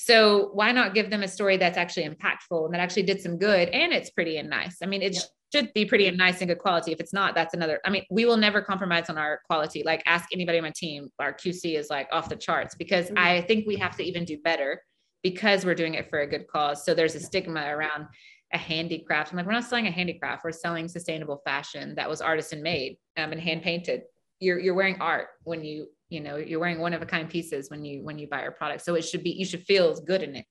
So why not give them a story that's actually impactful and that actually did some good and it's pretty and nice. I mean, it's should be pretty and nice and good quality. If it's not, that's another. I mean, we will never compromise on our quality. Like, ask anybody on my team, our QC is like off the charts because mm-hmm. I think we have to even do better because we're doing it for a good cause. So there's a stigma around a handicraft. I'm like, we're not selling a handicraft. We're selling sustainable fashion that was artisan made um, and hand painted. You're you're wearing art when you you know you're wearing one of a kind pieces when you when you buy our product. So it should be you should feel good in it.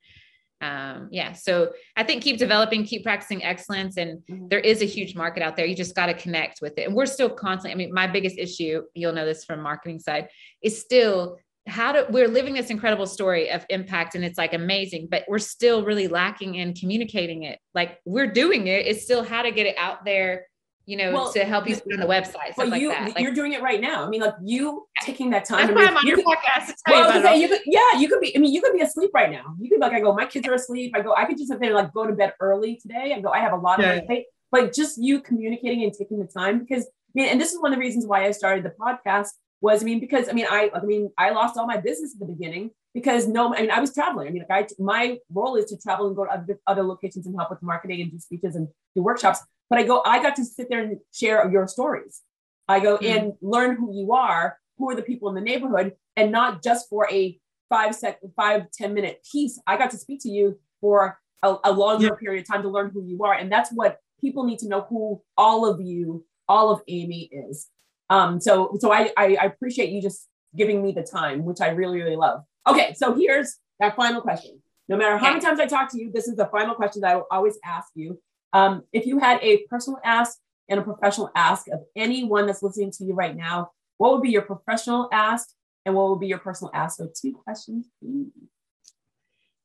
Um yeah. So i think keep developing keep practicing excellence and mm-hmm. there is a huge market out there. You just got to connect with it. And we're still constantly i mean my biggest issue you'll know this from marketing side is still how do we're living this incredible story of impact and it's like amazing but we're still really lacking in communicating it. Like we're doing it. It's still how to get it out there you know, well, to help you on the website, stuff like you, that. Like, you're doing it right now. I mean, like you taking that time. That's I mean, why I'm on your podcast. well, say, you could, yeah, you could be. I mean, you could be asleep right now. You could be like, I go, my kids are asleep. I go, I could just sit there like go to bed early today. I go, I have a lot yeah. of my But just you communicating and taking the time because I mean, and this is one of the reasons why I started the podcast was I mean because I mean I I mean I lost all my business at the beginning because no I mean I was traveling I mean like I my role is to travel and go to other, other locations and help with marketing and do speeches and do workshops but I go, I got to sit there and share your stories. I go mm. and learn who you are, who are the people in the neighborhood, and not just for a five second, five ten minute piece. I got to speak to you for a, a longer yeah. period of time to learn who you are. And that's what people need to know who all of you, all of Amy is. Um, so so I, I, I appreciate you just giving me the time, which I really, really love. Okay, so here's that final question. No matter how many times I talk to you, this is the final question that I will always ask you. Um, if you had a personal ask and a professional ask of anyone that's listening to you right now, what would be your professional ask and what would be your personal ask? So two questions.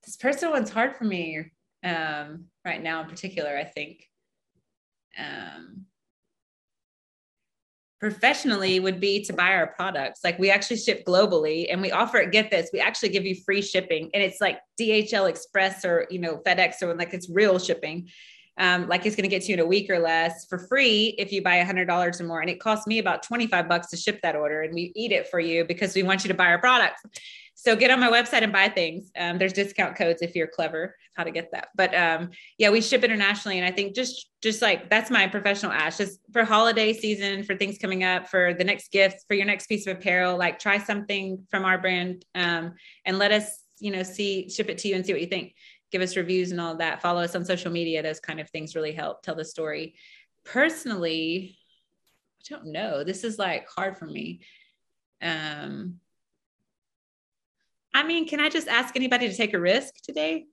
This personal one's hard for me um, right now in particular, I think. Um, professionally would be to buy our products. Like we actually ship globally and we offer it, get this, we actually give you free shipping and it's like DHL Express or, you know, FedEx or like it's real shipping um, like it's going to get to you in a week or less for free if you buy a hundred dollars or more. And it costs me about 25 bucks to ship that order and we eat it for you because we want you to buy our products. So get on my website and buy things. Um, there's discount codes if you're clever how to get that. But um, yeah, we ship internationally. And I think just, just like, that's my professional ask just for holiday season, for things coming up, for the next gift, for your next piece of apparel, like try something from our brand um, and let us, you know, see, ship it to you and see what you think give us reviews and all that. Follow us on social media. Those kind of things really help tell the story. Personally, I don't know. This is like hard for me. Um, I mean, can I just ask anybody to take a risk today?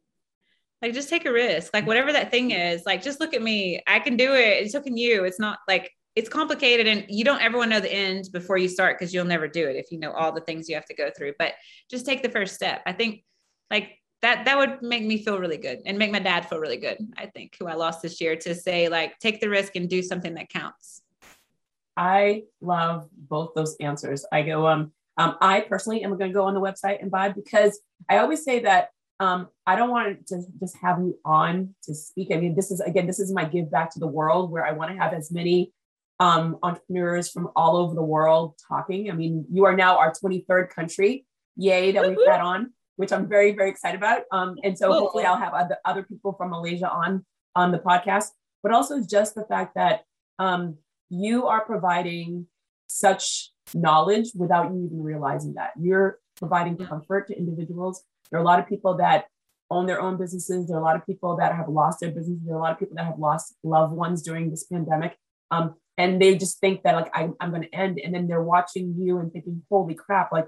Like, just take a risk. Like, whatever that thing is, like, just look at me. I can do it. And so can you. It's not like it's complicated and you don't ever want to know the end before you start because you'll never do it if you know all the things you have to go through. But just take the first step. I think like that that would make me feel really good and make my dad feel really good. I think who I lost this year to say like take the risk and do something that counts. I love both those answers. I go um um, I personally am going to go on the website and buy because I always say that um, I don't want to just have you on to speak. I mean, this is again, this is my give back to the world where I want to have as many um, entrepreneurs from all over the world talking. I mean, you are now our 23rd country, yay, that we've had on, which I'm very, very excited about. Um, and so cool. hopefully I'll have other, other people from Malaysia on on the podcast, but also just the fact that um, you are providing such knowledge without you even realizing that. You're providing comfort to individuals. There are a lot of people that own their own businesses. There are a lot of people that have lost their businesses. There are a lot of people that have lost loved ones during this pandemic. Um, and they just think that like I, I'm going to end. And then they're watching you and thinking, holy crap, like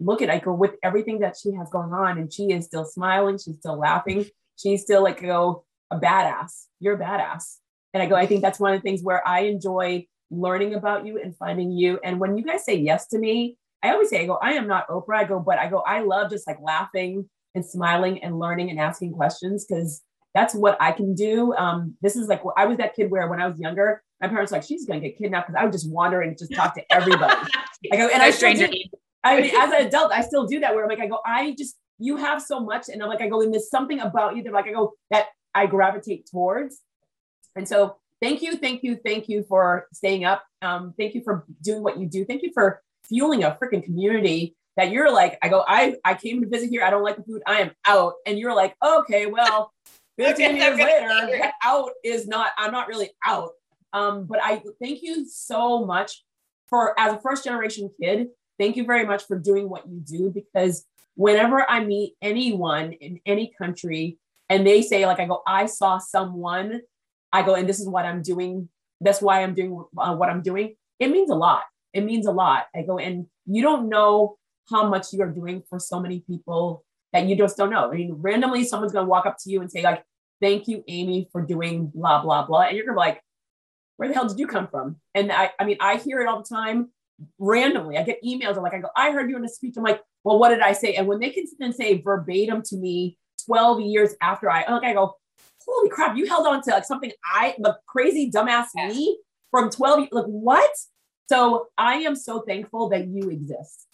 look at Aiko with everything that she has going on. And she is still smiling. She's still laughing. She's still like, go a badass. You're a badass. And I go, I think that's one of the things where I enjoy learning about you and finding you. And when you guys say yes to me, I always say, I go, I am not Oprah. I go, but I go, I love just like laughing and smiling and learning and asking questions because that's what I can do. Um, this is like, I was that kid where when I was younger, my parents were like, she's going to get kidnapped because I would just wander and just talk to everybody. I go, and no I stranger. Do, I mean, as an adult, I still do that where I'm like, I go, I just, you have so much. And I'm like, I go, and there's something about you that like, I go, that I gravitate towards. And so thank you, thank you, thank you for staying up. Um, thank you for doing what you do. Thank you for fueling a freaking community that you're like, I go, I, I came to visit here. I don't like the food. I am out. And you're like, okay, well, 15 okay, years later, out is not, I'm not really out. Um, but I thank you so much for, as a first generation kid, thank you very much for doing what you do because whenever I meet anyone in any country and they say, like, I go, I saw someone I go, and this is what I'm doing. That's why I'm doing uh, what I'm doing. It means a lot. It means a lot. I go, and you don't know how much you are doing for so many people that you just don't know. I mean, randomly someone's going to walk up to you and say, like, thank you, Amy, for doing blah, blah, blah. And you're going to be like, where the hell did you come from? And I, I mean, I hear it all the time randomly. I get emails. I'm like, I go, I heard you in a speech. I'm like, well, what did I say? And when they can then say verbatim to me 12 years after I, like, I go, holy crap, you held on to like something I, the crazy dumbass me from 12, like what? So I am so thankful that you exist.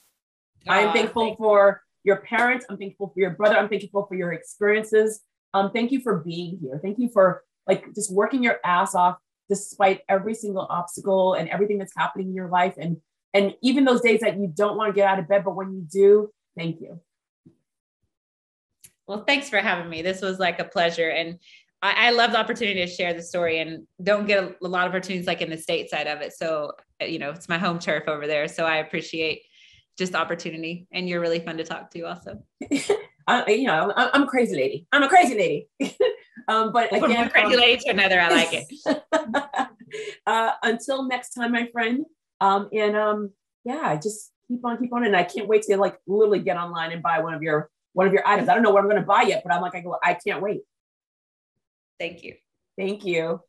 I am thankful for your parents. I'm thankful for your brother. I'm thankful for your experiences. Um, thank you for being here. Thank you for like just working your ass off despite every single obstacle and everything that's happening in your life. And and even those days that you don't want to get out of bed, but when you do, thank you. Well, thanks for having me. This was like a pleasure. And I, I love the opportunity to share the story and don't get a, a lot of opportunities like in the state side of it. So, uh, you know, it's my home turf over there. So I appreciate just the opportunity and you're really fun to talk to also. I, you know, I'm a crazy lady. I'm a crazy lady. um, but again, from crazy um, lady to another, I like it. uh, until next time, my friend. Um, and um, yeah, just keep on, keep on. And I can't wait to like literally get online and buy one of your one of your items. I don't know what I'm going to buy yet, but I'm like, I go, I can't wait. Thank you. Thank you.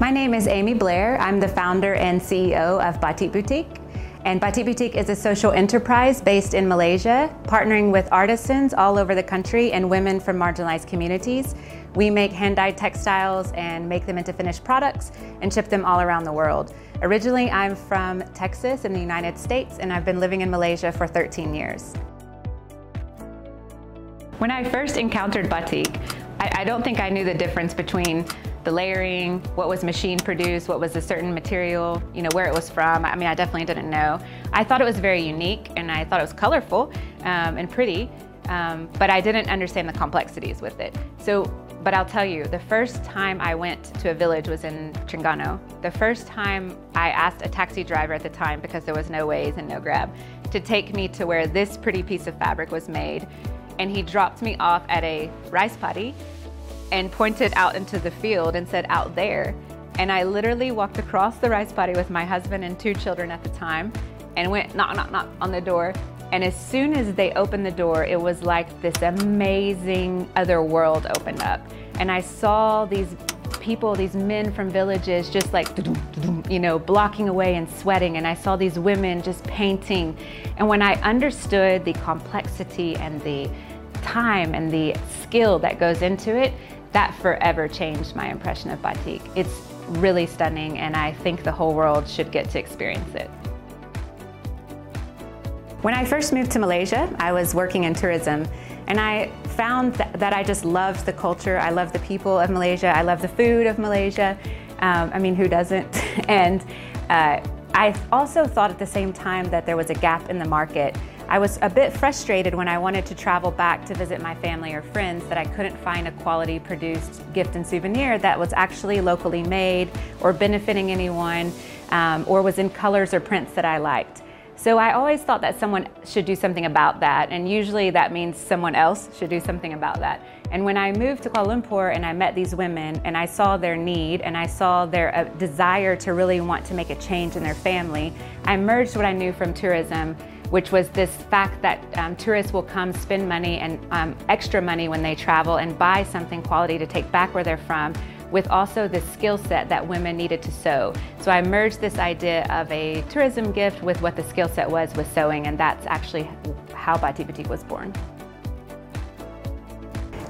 My name is Amy Blair. I'm the founder and CEO of Batik Boutique. And Batik Boutique is a social enterprise based in Malaysia, partnering with artisans all over the country and women from marginalized communities. We make hand dyed textiles and make them into finished products and ship them all around the world. Originally, I'm from Texas in the United States, and I've been living in Malaysia for 13 years. When I first encountered batik, I, I don't think I knew the difference between the layering, what was machine produced, what was a certain material, you know, where it was from. I mean, I definitely didn't know. I thought it was very unique and I thought it was colorful um, and pretty, um, but I didn't understand the complexities with it. So but I'll tell you, the first time I went to a village was in Terengganu. The first time I asked a taxi driver at the time, because there was no Waze and no Grab, to take me to where this pretty piece of fabric was made. And he dropped me off at a rice paddy and pointed out into the field and said, out there. And I literally walked across the rice paddy with my husband and two children at the time and went knock, knock, knock on the door. And as soon as they opened the door, it was like this amazing other world opened up. And I saw these people, these men from villages, just like, you know, blocking away and sweating. And I saw these women just painting. And when I understood the complexity and the time and the skill that goes into it, that forever changed my impression of batik. It's really stunning, and I think the whole world should get to experience it. When I first moved to Malaysia, I was working in tourism, and I found that, I just loved the culture. I love the people of Malaysia. I love the food of Malaysia. Um, I mean, who doesn't? and uh, I also thought at the same time that there was a gap in the market. I was a bit frustrated when I wanted to travel back to visit my family or friends that I couldn't find a quality produced gift and souvenir that was actually locally made or benefiting anyone um, or was in colors or prints that I liked. So I always thought that someone should do something about that, and usually that means someone else should do something about that. And when I moved to Kuala Lumpur and I met these women and I saw their need and I saw their uh, desire to really want to make a change in their family, I merged what I knew from tourism which was this fact that um, tourists will come spend money and um, extra money when they travel and buy something quality to take back where they're from with also the skill set that women needed to sew. So I merged this idea of a tourism gift with what the skill set was with sewing, and that's actually how Boutique was born.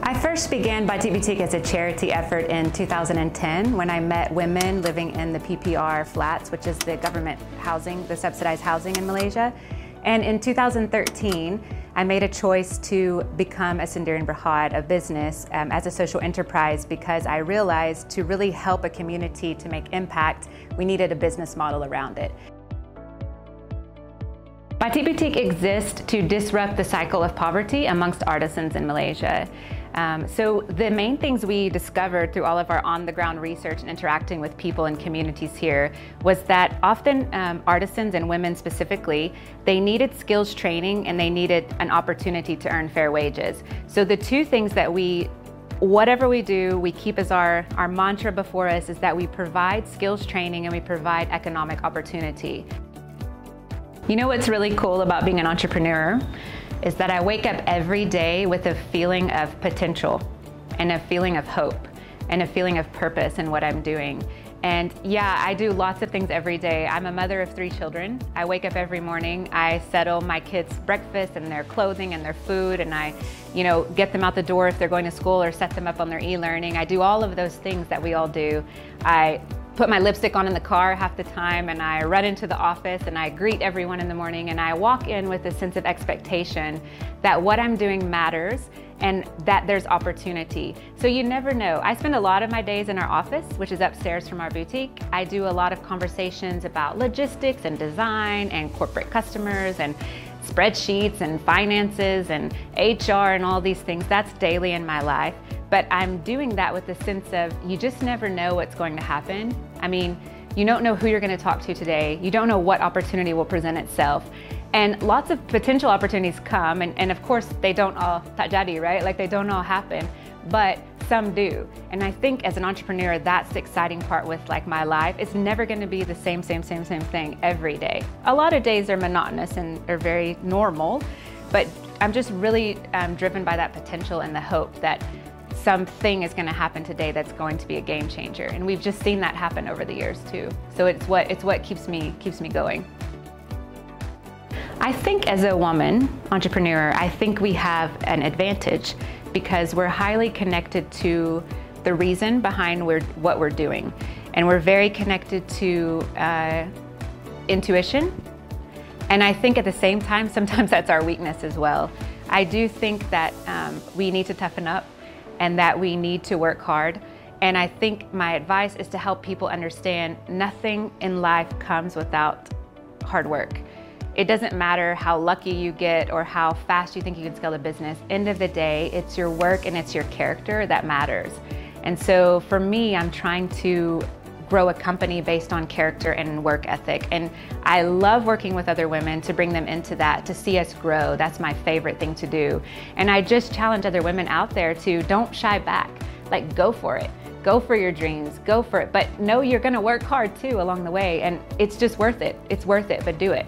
I first began Boutique as a charity effort in 2010 when I met women living in the PPR flats, which is the government housing, the subsidized housing in Malaysia. And in 2013, I made a choice to become a Sendirian Berhad, a business, um, as a social enterprise because I realized to really help a community to make impact, we needed a business model around it. Batik Boutique exists to disrupt the cycle of poverty amongst artisans in Malaysia. Um, so the main things we discovered through all of our on-the-ground research and interacting with people and communities here was that often um, artisans and women specifically, they needed skills training and they needed an opportunity to earn fair wages. So the two things that we whatever we do, we keep as our, our mantra before us is that we provide skills training and we provide economic opportunity. You know what's really cool about being an entrepreneur? Is that I wake up every day with a feeling of potential and a feeling of hope and a feeling of purpose in what I'm doing. And yeah, I do lots of things every day. I'm a mother of three children. I wake up every morning, I settle my kids' breakfast and their clothing and their food, and I, you know, get them out the door if they're going to school or set them up on their e-learning. I do all of those things that we all do. I put my lipstick on in the car half the time and I run into the office and I greet everyone in the morning and I walk in with a sense of expectation that what I'm doing matters and that there's opportunity. So you never know. I spend a lot of my days in our office, which is upstairs from our boutique. I do a lot of conversations about logistics and design and corporate customers and spreadsheets and finances and HR and all these things. That's daily in my life. But I'm doing that with the sense of you just never know what's going to happen. I mean, you don't know who you're going to talk to today. You don't know what opportunity will present itself. And lots of potential opportunities come, and, and of course, they don't all tajadi, right? Like they don't all happen, but some do. And I think as an entrepreneur, that's the exciting part with like my life. It's never going to be the same, same, same, same thing every day. A lot of days are monotonous and are very normal, but I'm just really um, driven by that potential and the hope that something is going to happen today that's going to be a game changer. And we've just seen that happen over the years too. So it's what it's what keeps me keeps me going. I think as a woman entrepreneur, I think we have an advantage because we're highly connected to the reason behind we're, what we're doing. And we're very connected to uh, intuition. And I think at the same time, sometimes that's our weakness as well. I do think that um, we need to toughen up and that we need to work hard. And I think my advice is to help people understand nothing in life comes without hard work. it doesn't matter how lucky you get or how fast you think you can scale a business. End of the day, it's your work and it's your character that matters. And so for me, I'm trying to grow a company based on character and work ethic. And I love working with other women to bring them into that, to see us grow. That's my favorite thing to do. And I just challenge other women out there to don't shy back, like go for it. Go for your dreams, go for it. But know you're gonna work hard too along the way. And it's just worth it. It's worth it, but do it.